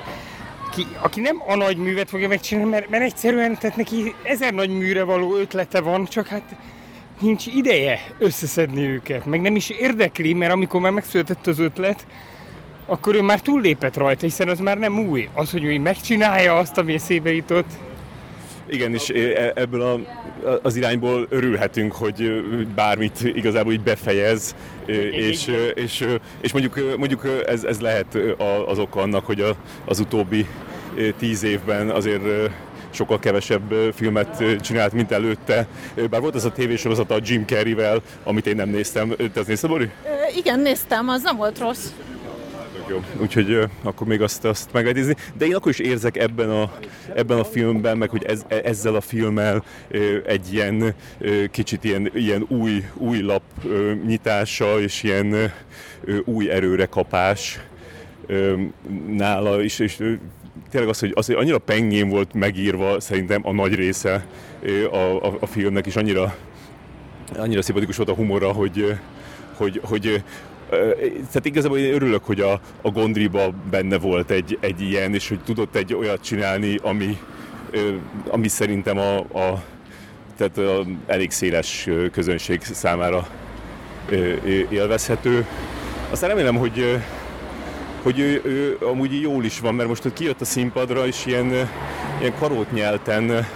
ki, aki nem a nagy művet fogja megcsinálni, mert, mert egyszerűen tehát neki ezer nagy műre való ötlete van, csak hát nincs ideje összeszedni őket, meg nem is érdekli, mert amikor már megszületett az ötlet, akkor ő már túllépett rajta, hiszen az már nem új. Az, hogy ő megcsinálja azt, ami eszébe jutott, igen, és e, ebből a, az irányból örülhetünk, hogy bármit igazából így befejez, és, és, és mondjuk, mondjuk ez, ez lehet az oka annak, hogy az utóbbi tíz évben azért sokkal kevesebb filmet csinált, mint előtte. Bár volt ez a tévésorozat a Jim Carrey-vel, amit én nem néztem. Te azt nézted, Bori? Igen, néztem, az nem volt rossz jó. Úgyhogy uh, akkor még azt, azt meg lehet nézni. De én akkor is érzek ebben a, ebben a filmben, meg hogy ez, e, ezzel a filmmel uh, egy ilyen uh, kicsit ilyen, ilyen új, új lap uh, nyitása, és ilyen uh, új erőre kapás uh, nála is, és uh, tényleg az, hogy, az, hogy annyira pengén volt megírva szerintem a nagy része a, a, a filmnek, és annyira, annyira szimpatikus volt a humora, hogy, hogy, hogy tehát igazából én örülök, hogy a, a Gondriba benne volt egy, egy ilyen, és hogy tudott egy olyat csinálni, ami, ami szerintem a, a, tehát a elég széles közönség számára élvezhető. Aztán remélem, hogy, hogy ő, ő amúgy jól is van, mert most hogy kijött a színpadra, és ilyen, ilyen karót nyelten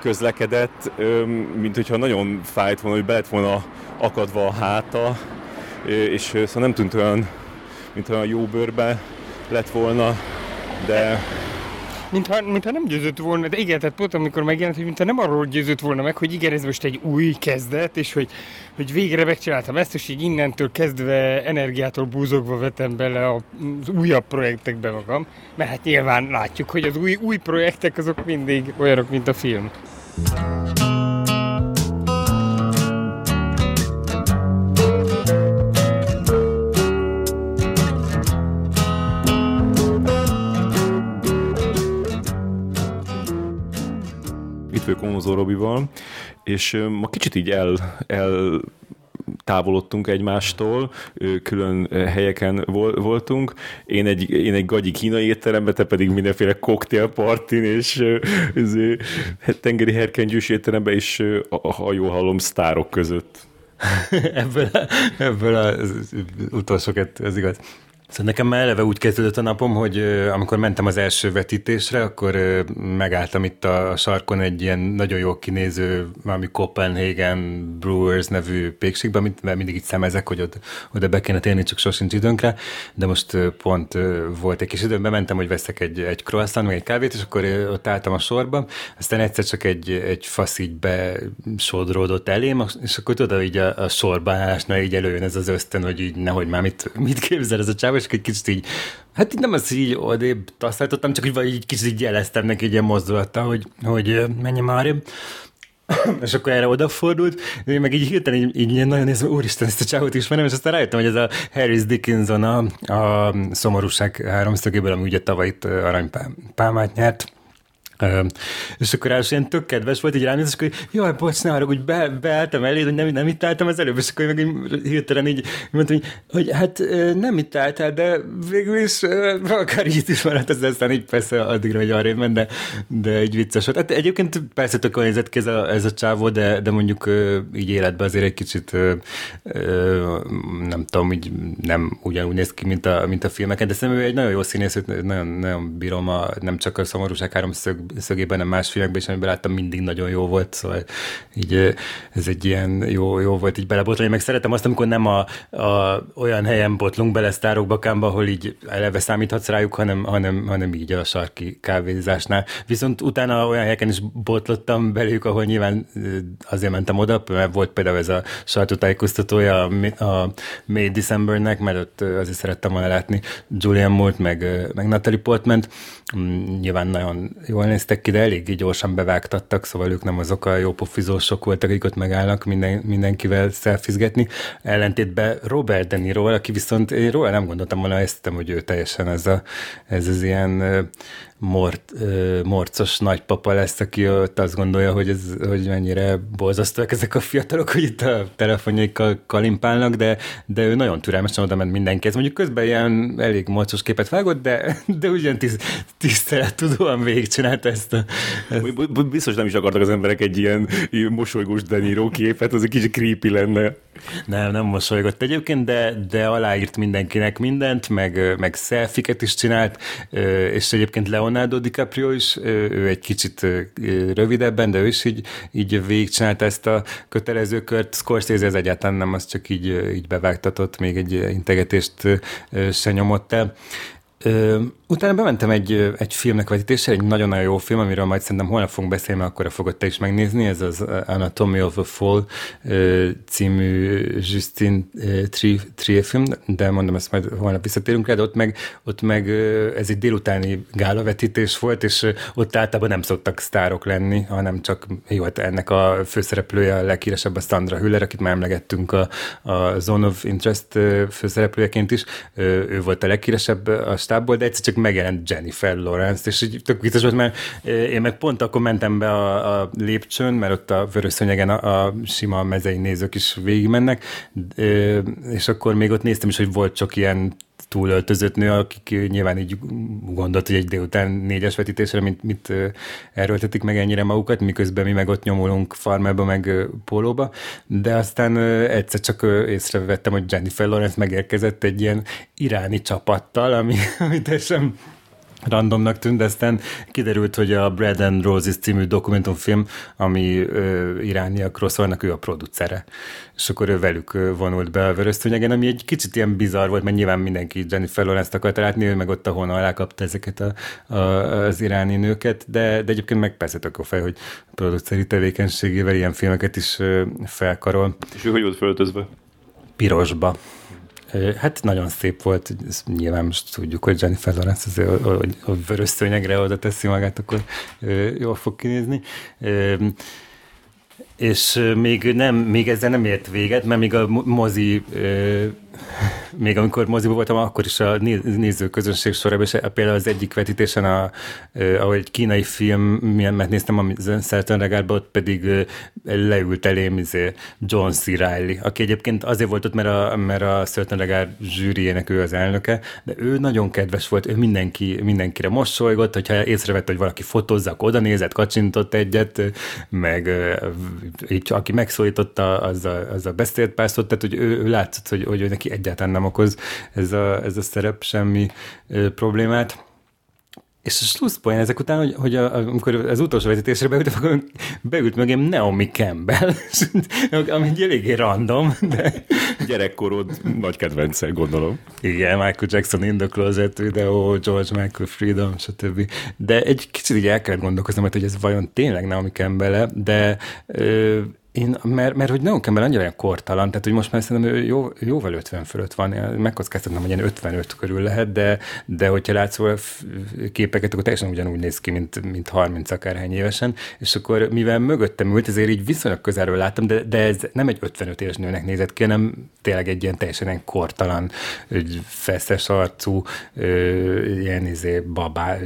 közlekedett, mint hogyha nagyon fájt volna, hogy be volna akadva a háta, és szóval nem tűnt olyan, mint olyan jó bőrbe lett volna, de mintha, mintha nem győzött volna, de igen, tehát pont amikor megjelent, hogy mintha nem arról győzött volna meg, hogy igen, ez most egy új kezdet, és hogy, hogy végre megcsináltam ezt, és így innentől kezdve energiától búzogva vetem bele az újabb projektekbe magam, mert hát nyilván látjuk, hogy az új, új projektek azok mindig olyanok, mint a film. Konozó Robival, és ma kicsit így el, el távolodtunk egymástól, külön helyeken voltunk. Én egy, én egy gagyi kínai étteremben, te pedig mindenféle koktélpartin és tengeri herkengyűs étteremben és a hajóhalom sztárok között. ebből, ebből az utolsó kettő, ez igaz. Szóval nekem már eleve úgy kezdődött a napom, hogy amikor mentem az első vetítésre, akkor megálltam itt a sarkon egy ilyen nagyon jó kinéző, valami Copenhagen Brewers nevű pékségben, mert mindig itt szemezek, hogy oda, oda be kéne térni, csak sosincs időnkre, de most pont volt egy kis időm, bementem, hogy veszek egy, egy croissant, meg egy kávét, és akkor ott álltam a sorba, aztán egyszer csak egy, egy fasz így besodródott elém, és akkor tudod, így a, a sorba állásnál így előjön ez az ösztön, hogy így nehogy már mit, mit képzel ez a csáv, és egy kicsit így, hát így nem az így odébb tasztáltottam, csak így, így kicsit így jeleztem neki egy ilyen mozdulattal, hogy, hogy menj már és akkor erre odafordult, én meg így hirtelen így, így nagyon nézve, úristen, ezt a csávot ismerem, és aztán rájöttem, hogy ez a Harris Dickinson a, a szomorúság háromszögéből, ami ugye tavaly itt aranypálmát nyert, és akkor ráadásul ilyen tök kedves volt, így rám és akkor jaj, bocs, ne hogy be, beálltam elé, hogy nem, nem itt álltam az előbb, és akkor meg így hirtelen így mondtam, hogy, hogy hát nem itt álltál, de végül is akár így is maradt, ez aztán így persze addigra, hogy arra ment, de, de egy vicces volt. Hát egyébként persze tök nézett ki ez a, ez a csávó, de, de mondjuk így életben azért egy kicsit nem tudom, így nem ugyanúgy néz ki, mint a, mint a filmeken, de szerintem egy nagyon jó színész, nagyon, nagyon bírom a, nem csak a szomorúság három szög, szögében, nem más filmekben is, amiben láttam, mindig nagyon jó volt, szóval így ez egy ilyen jó, jó volt így belebotlani, meg szeretem azt, amikor nem a, a olyan helyen botlunk bele sztárokba, kámba, ahol így eleve számíthatsz rájuk, hanem, hanem, hanem így a sarki kávézásnál. Viszont utána olyan helyeken is botlottam belőlük, ahol nyilván azért mentem oda, mert volt például ez a sajtótájékoztatója a, a May Decembernek, mert ott azért szerettem volna látni Julian Moore-t, meg, meg Natalie Portman-t. Mm, nyilván nagyon jól néztek ki, de eléggé gyorsan bevágtattak, szóval ők nem azok a jó pofizósok voltak, akik ott megállnak minden, mindenkivel szelfizgetni. Ellentétben Robert De Niro, aki viszont én róla nem gondoltam volna, ezt hogy ő teljesen ez, a, ez az ilyen mort, morcos nagypapa lesz, aki ott azt gondolja, hogy, ez, hogy mennyire borzasztóak ezek a fiatalok, hogy itt a telefonjaikkal kalimpálnak, de, de ő nagyon türelmesen oda ment mindenki. Ez mondjuk közben ilyen elég morcos képet vágott, de, de ugyan tiszt, tisztelettudóan végigcsinálta ezt a... Ezt. Biztos nem is akartak az emberek egy ilyen, ilyen mosolygós Deniro képet, az egy kicsit creepy lenne. Nem, nem mosolygott egyébként, de, de aláírt mindenkinek mindent, meg, meg szelfiket is csinált, és egyébként Leonardo DiCaprio is, ő egy kicsit rövidebben, de ő is így, így végigcsinálta ezt a kötelező kört. Scorsese ez egyáltalán nem, az csak így, így bevágtatott, még egy integetést se nyomott el. Ö, utána bementem egy, egy filmnek vetítésre, egy nagyon-nagyon jó film, amiről majd szerintem holnap fogunk beszélni, mert akkor fogod te is megnézni, ez az Anatomy of a Fall ö, című Justin Trier film, de mondom, ezt majd holnap visszatérünk rá, de ott meg, ott meg ez egy délutáni gálavetítés volt, és ott általában nem szoktak sztárok lenni, hanem csak jó, hát ennek a főszereplője a leghíresebb a Sandra Hüller, akit már emlegettünk a, a Zone of Interest főszereplőjeként is, ő volt a leghíresebb a stábból, de egyszer csak megjelent Jennifer Lawrence, és így tök vicces volt, mert én meg pont akkor mentem be a, a lépcsőn, mert ott a vörösszönyegen a, a sima mezei nézők is végigmennek, és akkor még ott néztem is, hogy volt csak ilyen túlöltözött nő, akik nyilván így gondolt, hogy egy délután négyes vetítésre, mint mit erőltetik meg ennyire magukat, miközben mi meg ott nyomulunk farmába, meg pólóba, de aztán egyszer csak észrevettem, hogy Jennifer Lawrence megérkezett egy ilyen iráni csapattal, ami, ami teljesen randomnak tűnt, de aztán kiderült, hogy a Bread and Roses című dokumentumfilm, ami ö, irániakról szólnak, ő a producere. És akkor ő velük vonult be a vörösztönyegen, ami egy kicsit ilyen bizarr volt, mert nyilván mindenki Jennifer Lawrence-t akart látni, ő meg ott, ahol alá kapta ezeket a, a, az iráni nőket, de, de egyébként meg persze tök fej, hogy produceri tevékenységével ilyen filmeket is felkarol. És ő hogy volt föltözve? Pirosba. Hát nagyon szép volt, ezt nyilván most tudjuk, hogy Jennifer Lawrence azért, hogy a vörös szőnyegre oda teszi magát, akkor jól fog kinézni. És még, nem, még ezzel nem ért véget, mert még a mozi még amikor moziba voltam, akkor is a néző közönség sorában, és például az egyik vetítésen, a, ahogy egy kínai film, mert néztem a Regardba, ott pedig leült elém izé, John C. Reilly, aki egyébként azért volt ott, mert a, mert a Regard zsűriének ő az elnöke, de ő nagyon kedves volt, ő mindenki, mindenkire mosolygott, hogyha észrevett, hogy valaki fotózza, akkor oda nézett, kacsintott egyet, meg így, aki megszólította, azzal, azzal beszélt pár tehát hogy ő, ő látszott, hogy, hogy neki egyáltalán nem okoz ez a, ez a szerep semmi ö, problémát. És a slusszpoén ezek után, hogy, hogy a, amikor az utolsó vezetésre beültem, akkor beült mögém Naomi Campbell, ami egy eléggé random, de... Gyerekkorod nagy kedvence, gondolom. Igen, Michael Jackson in the Closet videó, George Michael Freedom, stb. De egy kicsit így el kellett gondolkoznom, hogy ez vajon tényleg Naomi Campbell de ö, én, mert, mert hogy nagyon Campbell annyira olyan kortalan, tehát hogy most már szerintem ő jó, jóval 50 fölött van, megkockáztatnám, hogy ilyen 55 körül lehet, de, de hogyha látsz volna képeket, akkor teljesen ugyanúgy néz ki, mint, mint 30 akárhány évesen, és akkor mivel mögöttem ült, ezért így viszonylag közelről láttam, de, de ez nem egy 55 éves nőnek nézett ki, hanem tényleg egy ilyen teljesen ilyen kortalan, egy feszes arcú, ilyen izé, babá,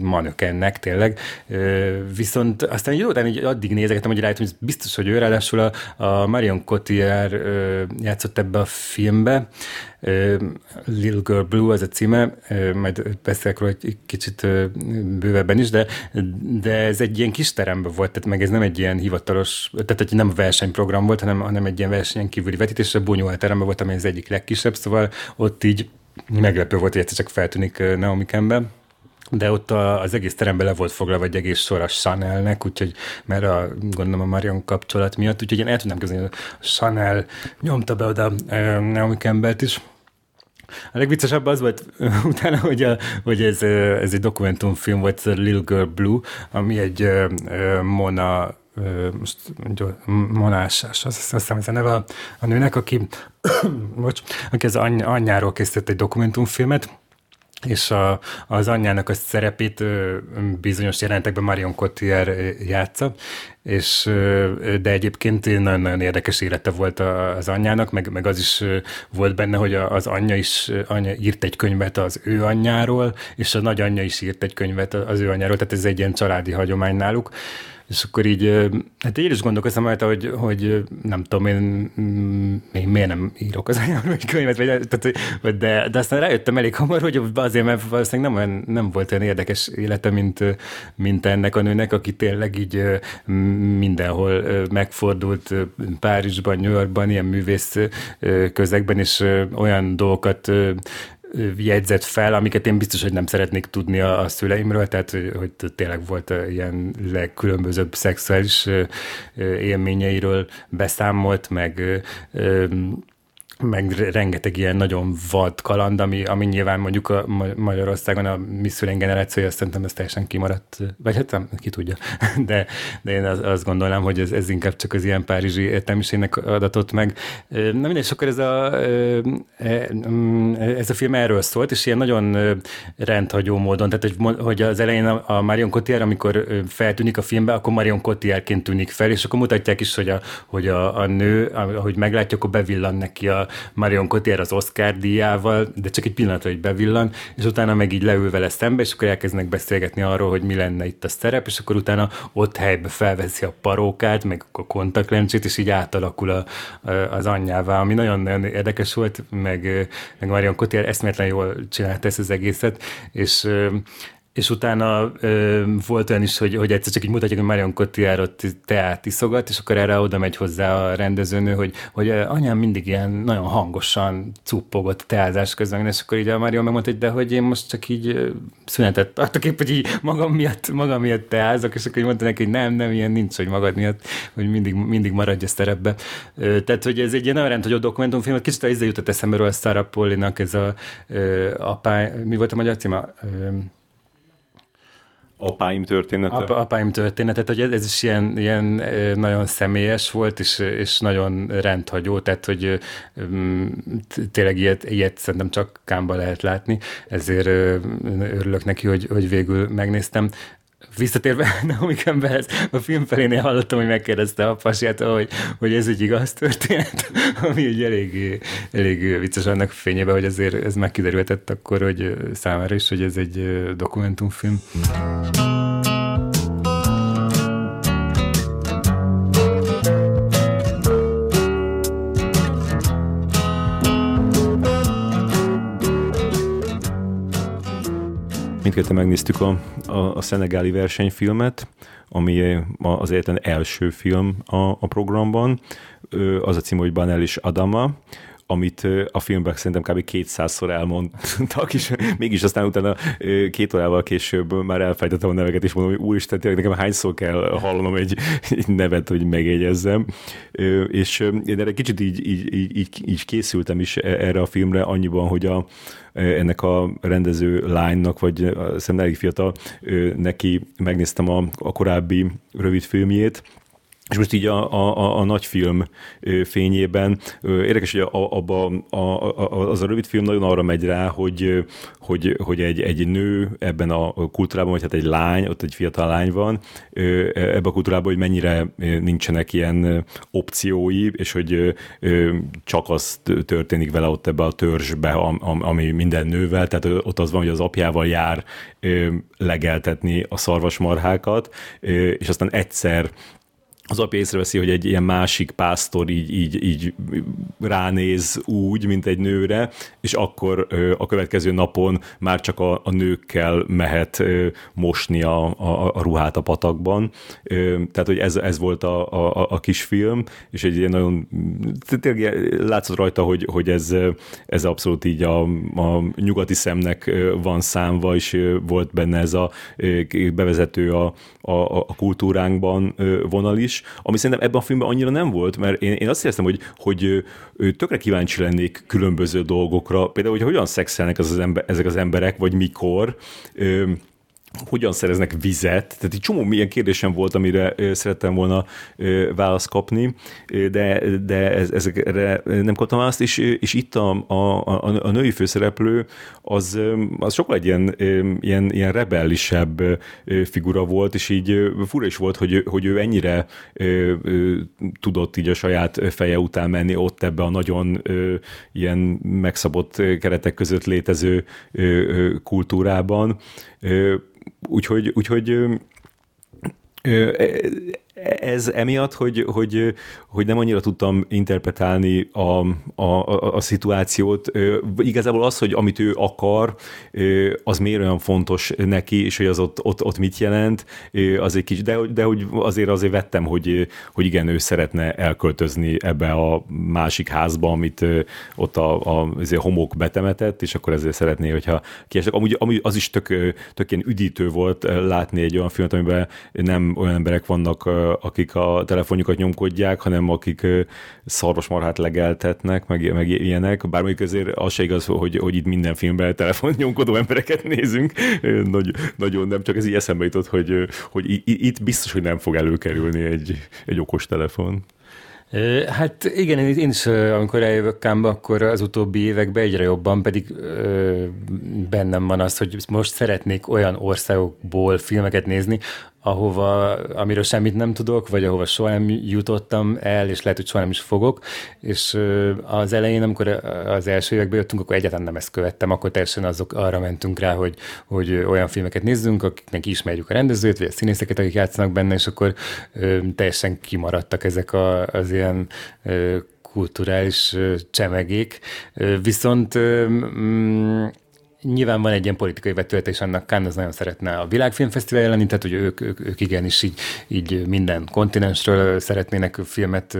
manökennek tényleg. Viszont aztán jó, de addig nézegetem, hogy rájöttem, hogy biztos, hogy ő ráadásul a, a Marion Cotillard játszott ebbe a filmbe, Little Girl Blue az a címe, majd beszélek róla egy kicsit bővebben is, de, de ez egy ilyen kis teremben volt, tehát meg ez nem egy ilyen hivatalos, tehát egy nem versenyprogram volt, hanem, hanem egy ilyen versenyen kívüli vetítés, a Bunyuel teremben volt, amely az egyik legkisebb, szóval ott így meglepő volt, hogy egyszer csak feltűnik Naomi Campbell de ott az egész teremben le volt foglalva egy egész sor a Chanelnek, úgyhogy mert a, gondolom a Marion kapcsolat miatt, úgyhogy én el tudnám kezdeni, a Chanel nyomta be oda Naomi Campbell-t is. A legviccesebb az volt utána, hogy, a, hogy ez, ez egy dokumentumfilm volt, ez a Little Girl Blue, ami egy Mona most Monás, azt, hiszem ez a neve a, a nőnek, aki, bocs, aki az any, anyjáról készített egy dokumentumfilmet, és a, az anyjának a szerepét bizonyos jelentekben Marion Cotillard játsza, és, de egyébként nagyon-nagyon érdekes élete volt az anyjának, meg, meg az is volt benne, hogy az anyja is anyja írt egy könyvet az ő anyjáról, és a nagyanyja is írt egy könyvet az ő anyjáról, tehát ez egy ilyen családi hagyomány náluk. És akkor így, hát én is gondolkoztam rajta, hogy, hogy nem tudom, én, mm, én miért nem írok az anyámról egy könyvet, vagy, tehát, de, de aztán rájöttem elég hamar, hogy azért, mert valószínűleg nem, olyan, nem volt olyan érdekes élete, mint, mint ennek a nőnek, aki tényleg így mindenhol megfordult Párizsban, New Yorkban, ilyen művész közegben, és olyan dolgokat jegyzett fel, amiket én biztos, hogy nem szeretnék tudni a, a szüleimről, tehát hogy tényleg volt ilyen legkülönbözőbb szexuális élményeiről beszámolt, meg meg rengeteg ilyen nagyon vad kaland, ami, ami nyilván mondjuk a Magyarországon a mi szüleink generációja, szerintem ez teljesen kimaradt, vagy hát nem, ki tudja, de, de én az, azt gondolnám, hogy ez, ez inkább csak az ilyen párizsi értelmiségnek adatott meg. Na mindegy, akkor ez a, e, ez a film erről szólt, és ilyen nagyon rendhagyó módon, tehát hogy, hogy az elején a Marion Cotillard, amikor feltűnik a filmbe, akkor Marion Cotillardként tűnik fel, és akkor mutatják is, hogy a, hogy a, a nő, ahogy meglátja, akkor bevillan neki a, Marion Cotillard az Oscar díjával, de csak egy pillanatra, hogy bevillan, és utána meg így leül vele szembe, és akkor elkezdenek beszélgetni arról, hogy mi lenne itt a szerep, és akkor utána ott helybe felveszi a parókát, meg a kontaktlencsét, és így átalakul a, az anyjává, ami nagyon-nagyon érdekes volt, meg, meg Marion Cotillard eszméletlen jól csinálta ezt az egészet, és és utána ö, volt olyan is, hogy, hogy egyszer csak így mutatják, hogy Marion Cotillard ott teát iszogat, és akkor erre oda megy hozzá a rendezőnő, hogy, hogy anyám mindig ilyen nagyon hangosan cuppogott teázás közben, és akkor így a Marion megmondta, hogy de hogy én most csak így szünetet tartok épp, hogy így magam miatt, magam miatt teázok, és akkor így mondta neki, hogy nem, nem, ilyen nincs, hogy magad miatt, hogy mindig, mindig maradj a szerepbe. Tehát, hogy ez egy ilyen nagyon rendhagyó dokumentumfilm, kicsit az jutott eszembe a Sarah ez a apá, mi volt a magyar címe? Apáim története. Apa, apáim történetet, hogy ez, ez is ilyen, ilyen nagyon személyes volt, és, és nagyon rendhagyó, tehát hogy tényleg ilyet, ilyet szerintem csak Kámba lehet látni, ezért örülök neki, hogy, hogy végül megnéztem visszatérve Naomi Campbellhez, a film felénél hallottam, hogy megkérdezte a pasiát, hogy, hogy ez egy igaz történet, ami egy elég, elég vicces annak fényében, hogy azért ez megkiderültett akkor, hogy számára is, hogy ez egy dokumentumfilm. Mindketten megnéztük a, a, a szenegáli versenyfilmet, ami az egyetlen első film a, a programban. Az a cím, hogy Banel és Adama, amit a filmben szerintem kb. 200-szor elmondtak, és mégis aztán utána két órával később már elfejtettem a neveket, és mondom, hogy úristen, tényleg nekem hányszor kell hallanom egy, egy nevet, hogy megjegyezzem. És én erre kicsit így, így, így, így készültem is e, erre a filmre, annyiban, hogy a, ennek a rendező lánynak, vagy szerintem elég fiatal, neki megnéztem a, a korábbi rövid filmjét, És most így a, a, a, a nagy film fényében érdekes, hogy a, a, a, a, az a rövid film nagyon arra megy rá, hogy, hogy, hogy egy, egy nő ebben a kultúrában, vagy hát egy lány, ott egy fiatal lány van, ebben a kultúrában, hogy mennyire nincsenek ilyen opciói, és hogy csak az történik vele ott ebbe a törzsbe, ami minden nővel, tehát ott az van, hogy az apjával jár legeltetni a szarvasmarhákat, és aztán egyszer az apja észreveszi, hogy egy ilyen másik pásztor így, így, így ránéz úgy, mint egy nőre, és akkor a következő napon már csak a, a nőkkel mehet mosni a, a, a ruhát a patakban. Tehát, hogy ez, ez volt a, a, a kisfilm, és egy ilyen nagyon, tényleg látszott rajta, hogy, hogy ez, ez abszolút így a, a nyugati szemnek van számva, és volt benne ez a bevezető a, a, a kultúránkban vonal is, ami szerintem ebben a filmben annyira nem volt, mert én, én azt éreztem, hogy, hogy tökre kíváncsi lennék különböző dolgokra, például, hogy hogyan szexelnek az az ember, ezek az emberek, vagy mikor, hogyan szereznek vizet, tehát egy csomó milyen kérdésem volt, amire szerettem volna választ kapni, de, de ez, ezekre nem kaptam választ, és, és itt a, a, a, a női főszereplő az, az sokkal egy ilyen, ilyen, ilyen rebellisebb figura volt, és így fura is volt, hogy, hogy ő ennyire tudott így a saját feje után menni ott ebbe a nagyon ilyen megszabott keretek között létező kultúrában, Úgyhogy, úgyhogy ez emiatt, hogy, hogy, hogy nem annyira tudtam interpretálni a, a, a, a szituációt. Igazából az, hogy amit ő akar, az miért olyan fontos neki, és hogy az ott, ott, ott mit jelent, az egy kis, de, de hogy azért azért vettem, hogy, hogy igen, ő szeretne elköltözni ebbe a másik házba, amit ott a, a homok betemetett, és akkor ezért szeretné, hogyha kiesek. Amúgy, amúgy az is tök, tök ilyen üdítő volt látni egy olyan filmet, amiben nem olyan emberek vannak, akik a telefonjukat nyomkodják, hanem akik szarvasmarhát legeltetnek, meg, meg ilyenek. Bár azért az se igaz, hogy, hogy itt minden filmben telefon nyomkodó embereket nézünk. Nagy, nagyon nem, csak ez így eszembe jutott, hogy, hogy itt biztos, hogy nem fog előkerülni egy, egy okos telefon. Hát igen, én is, amikor eljövök Kámba, akkor az utóbbi években egyre jobban pedig ö, bennem van az, hogy most szeretnék olyan országokból filmeket nézni, ahova, amiről semmit nem tudok, vagy ahova soha nem jutottam el, és lehet, hogy soha nem is fogok, és az elején, amikor az első években jöttünk, akkor egyáltalán nem ezt követtem, akkor teljesen azok arra mentünk rá, hogy, hogy olyan filmeket nézzünk, akiknek ismerjük a rendezőt, vagy a színészeket, akik játszanak benne, és akkor teljesen kimaradtak ezek a, az ilyen kulturális csemegék. Viszont nyilván van egy ilyen politikai vetülete, és annak Cannes az nagyon szeretne a világfilmfesztivál lenni, tehát hogy ők, ők, ők igenis így, így minden kontinensről szeretnének filmet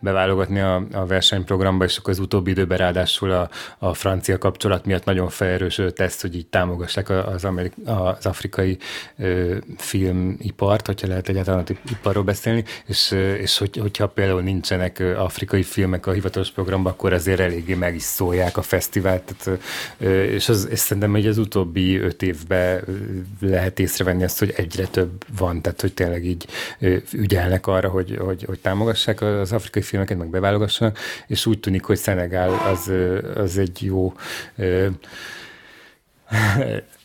beválogatni a, a versenyprogramba, és akkor az utóbbi időben ráadásul a, a francia kapcsolat miatt nagyon felerősödött ezt, hogy így támogassák az, amerik, az afrikai ö, filmipart, hogyha lehet egyáltalán iparról beszélni, és, és hogy, hogyha például nincsenek afrikai filmek a hivatalos programban, akkor azért eléggé meg is szólják a fesztivált, tehát, ö, és az, szerintem hogy az utóbbi öt évben lehet észrevenni azt, hogy egyre több van, tehát hogy tényleg így ügyelnek arra, hogy, hogy, hogy támogassák az afrikai filmeket, meg beválogassanak, és úgy tűnik, hogy Szenegál az, az egy jó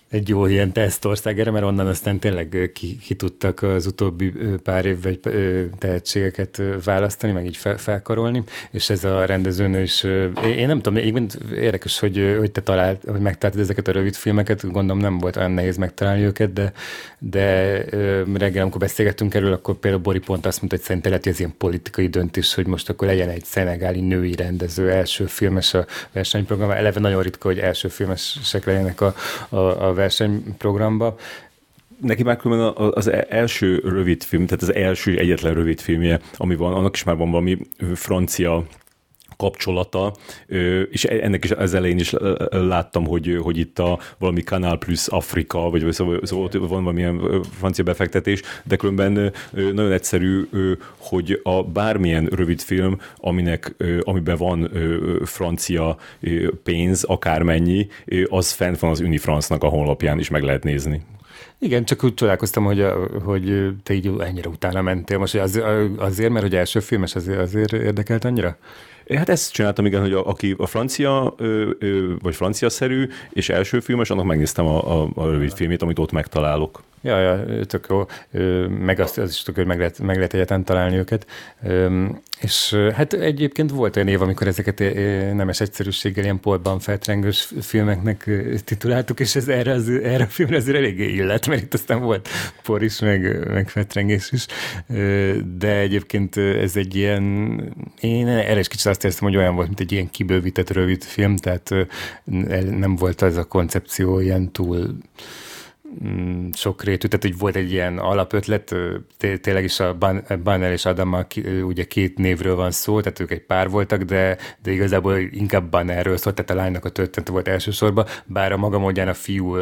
egy jó ilyen tesztország erre, mert onnan aztán tényleg ki, ki tudtak az utóbbi pár évvel tehetségeket választani, meg így fel, felkarolni, és ez a rendezőnő is, én nem tudom, én érdekes, hogy, hogy te talált, hogy megtaláltad ezeket a rövid filmeket, gondolom nem volt olyan nehéz megtalálni őket, de, de reggel, amikor beszélgettünk erről, akkor például Bori pont azt mondta, hogy szerintem lehet, hogy ez ilyen politikai döntés, hogy most akkor legyen egy szenegáli női rendező első filmes a versenyprogram. Eleve nagyon ritka, hogy első filmesek legyenek a, a, a versenyprogramba. Neki már különben az első rövid film, tehát az első egyetlen rövid filmje, ami van, annak is már van valami francia kapcsolata, és e- ennek is az elején is láttam, hogy, hogy itt a valami Canal Plus Afrika, vagy szóval, szóval van valamilyen francia befektetés, de különben nagyon egyszerű, hogy a bármilyen rövid film, aminek, amiben van francia pénz, akármennyi, az fent van az Unifrance-nak a honlapján is meg lehet nézni. Igen, csak úgy csodálkoztam, hogy, hogy te így ennyire utána mentél. Most az, azért, mert hogy első filmes azért, azért érdekelt annyira? Hát ezt csináltam, igen, hogy a, aki a francia, ö, ö, vagy francia-szerű, és első filmes, annak megnéztem a, a, a rövid filmét, amit ott megtalálok. Ja, ja, tök jó. Meg azt, az is tök, hogy meg lehet, meg lehet egyetlen találni őket. És hát egyébként volt olyan év, amikor ezeket nemes egyszerűséggel ilyen polban feltrengős filmeknek tituláltuk, és ez erre, az, erre a filmre azért eléggé illet, mert itt aztán volt por is, meg, meg feltrengés is. De egyébként ez egy ilyen, én erre is kicsit azt éreztem, hogy olyan volt, mint egy ilyen kibővített rövid film, tehát nem volt az a koncepció ilyen túl Mm, sokrétű, tehát hogy volt egy ilyen alapötlet, tényleg is a Banner és Adam ugye két névről van szó, tehát ők egy pár voltak, de, de igazából inkább Bannerről szólt, tehát a lánynak a története volt elsősorban, bár a maga módján a fiú,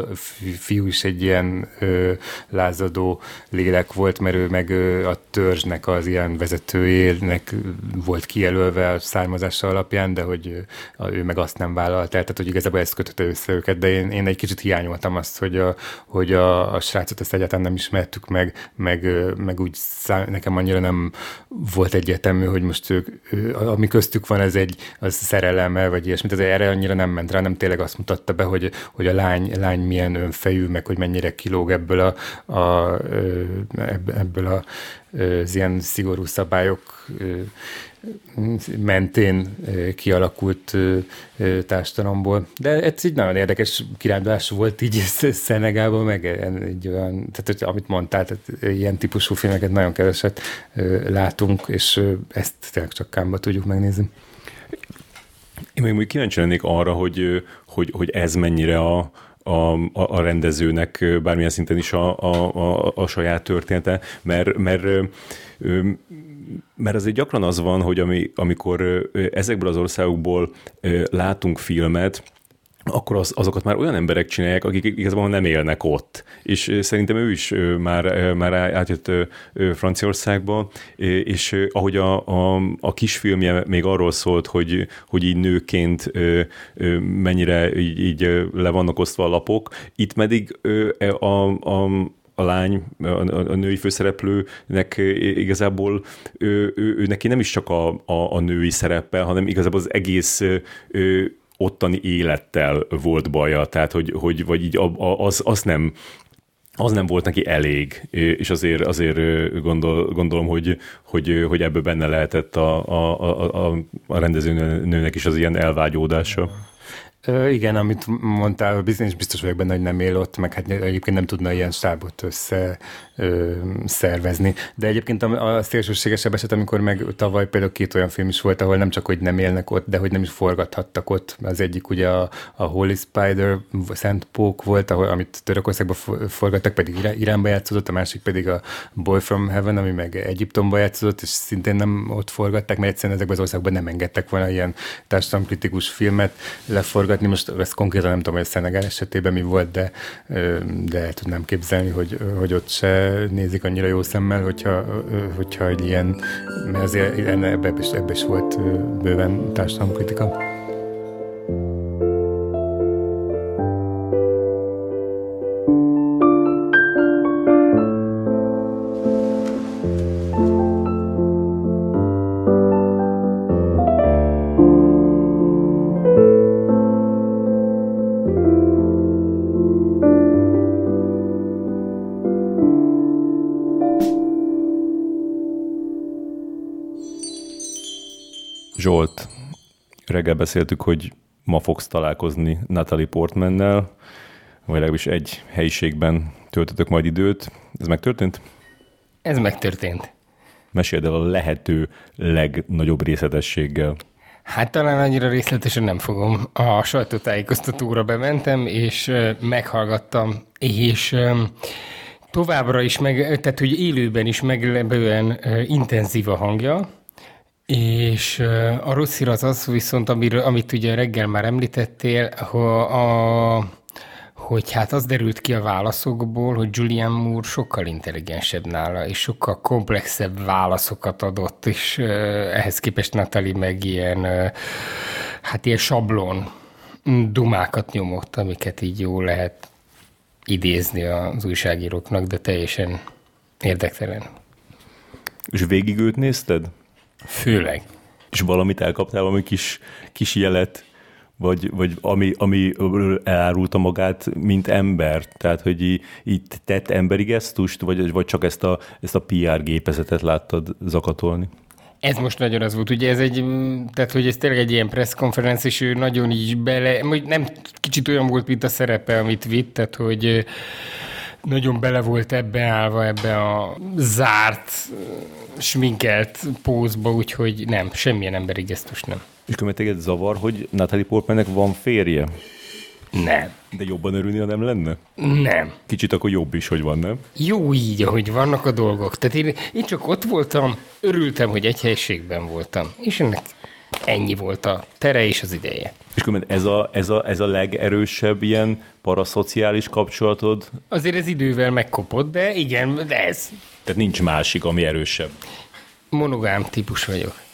fiú is egy ilyen ö, lázadó lélek volt, mert ő meg ö, a törzsnek az ilyen vezetőjének volt kijelölve a származása alapján, de hogy ö, ő meg azt nem vállalt el, tehát hogy igazából ezt kötötte össze őket, de én, én egy kicsit hiányoltam azt, hogy a, hogy a, a srácot ezt egyáltalán nem ismertük meg, meg, meg úgy szám, nekem annyira nem volt egyetemű, hogy most ők, ami köztük van, ez egy az szereleme, vagy ilyesmit, ez erre annyira nem ment rá, nem tényleg azt mutatta be, hogy, hogy a lány, lány milyen önfejű, meg hogy mennyire kilóg ebből a, a ebből a, az ilyen szigorú szabályok mentén kialakult társadalomból. De ez így nagyon érdekes kirándulás volt így Szenegában, meg egy olyan, tehát amit mondtál, tehát ilyen típusú filmeket nagyon keveset látunk, és ezt tényleg csak kámba tudjuk megnézni. Én még úgy kíváncsi lennék arra, hogy, hogy, hogy ez mennyire a, a, a rendezőnek bármilyen szinten is a, a, a, a saját története, mert, mert mert azért gyakran az van, hogy ami, amikor ezekből az országokból látunk filmet, akkor az, azokat már olyan emberek csinálják, akik igazából nem élnek ott. És szerintem ő is már, már átjött Franciaországba, és ahogy a, a, a kisfilmje még arról szólt, hogy, hogy így nőként mennyire így, így le vannak osztva a lapok, itt pedig a, a, a lány, a, a női főszereplőnek igazából ő, ő, ő neki nem is csak a, a, a női szerepe, hanem igazából az egész ő, ottani élettel volt baja, tehát hogy, hogy vagy így az, az nem az nem volt neki elég, és azért, azért gondol, gondolom, hogy, hogy, hogy ebből benne lehetett a, a, a, a rendezőnőnek is az ilyen elvágyódása. Igen, amit mondtál, biztos, biztos vagyok benne, hogy nem él ott, meg hát egyébként nem tudna ilyen stábot össze ö, szervezni. De egyébként a, a szélsőségesebb eset, amikor meg tavaly például két olyan film is volt, ahol nem csak, hogy nem élnek ott, de hogy nem is forgathattak ott. Az egyik ugye a, a Holy Spider, Szent Pók volt, ahol, amit Törökországban forgattak, pedig Iránba játszódott, a másik pedig a Boy from Heaven, ami meg Egyiptomba játszódott, és szintén nem ott forgatták, mert egyszerűen ezekben az országban nem engedtek volna ilyen társadalomkritikus filmet leforgatni hallgatni. Most ezt konkrétan nem tudom, hogy a Szenegál esetében mi volt, de, de el tudnám képzelni, hogy, hogy ott se nézik annyira jó szemmel, hogyha, hogyha egy ilyen, mert azért ebbe, is, ebbe is volt bőven társadalomkritika. Reggel beszéltük, hogy ma fogsz találkozni Natalie Portmannel, vagy legalábbis egy helyiségben töltötök majd időt. Ez megtörtént? Ez megtörtént. Meséld el a lehető legnagyobb részletességgel. Hát talán annyira részletesen nem fogom. A sajtótájékoztatóra bementem, és meghallgattam, és továbbra is, meg, tehát hogy élőben is meglepően intenzív a hangja, és a rossz hír az az viszont, amiről, amit ugye reggel már említettél, hogy, a, hogy hát az derült ki a válaszokból, hogy Julian Moore sokkal intelligensebb nála, és sokkal komplexebb válaszokat adott, és ehhez képest Natalie meg ilyen, hát ilyen sablon dumákat nyomott, amiket így jó lehet idézni az újságíróknak, de teljesen érdektelen. És végig őt nézted? Főleg. És valamit elkaptál, valami kis, kis jelet, vagy, vagy ami, ami elárulta magát, mint ember? Tehát, hogy így, így tett emberi gesztust, vagy, vagy csak ezt a, ezt a PR gépezetet láttad zakatolni? Ez most nagyon az volt, ugye ez egy, tehát hogy ez tényleg egy ilyen presszkonferenc, és ő nagyon így bele, nem kicsit olyan volt, mint a szerepe, amit vitt, tehát hogy nagyon bele volt ebbe állva, ebbe a zárt, sminkelt pózba, úgyhogy nem, semmilyen emberi gesztus nem. És követően zavar, hogy Natalie Portmannek van férje? Nem. De jobban örülni, ha nem lenne? Nem. Kicsit akkor jobb is, hogy van, nem? Jó így, ahogy vannak a dolgok. Tehát én, én csak ott voltam, örültem, hogy egy helységben voltam. És ennek ennyi volt a tere és az ideje. És ez a, ez, a, ez a legerősebb ilyen paraszociális kapcsolatod? Azért ez idővel megkopott, de igen, de ez. Tehát nincs másik, ami erősebb. Monogám típus vagyok.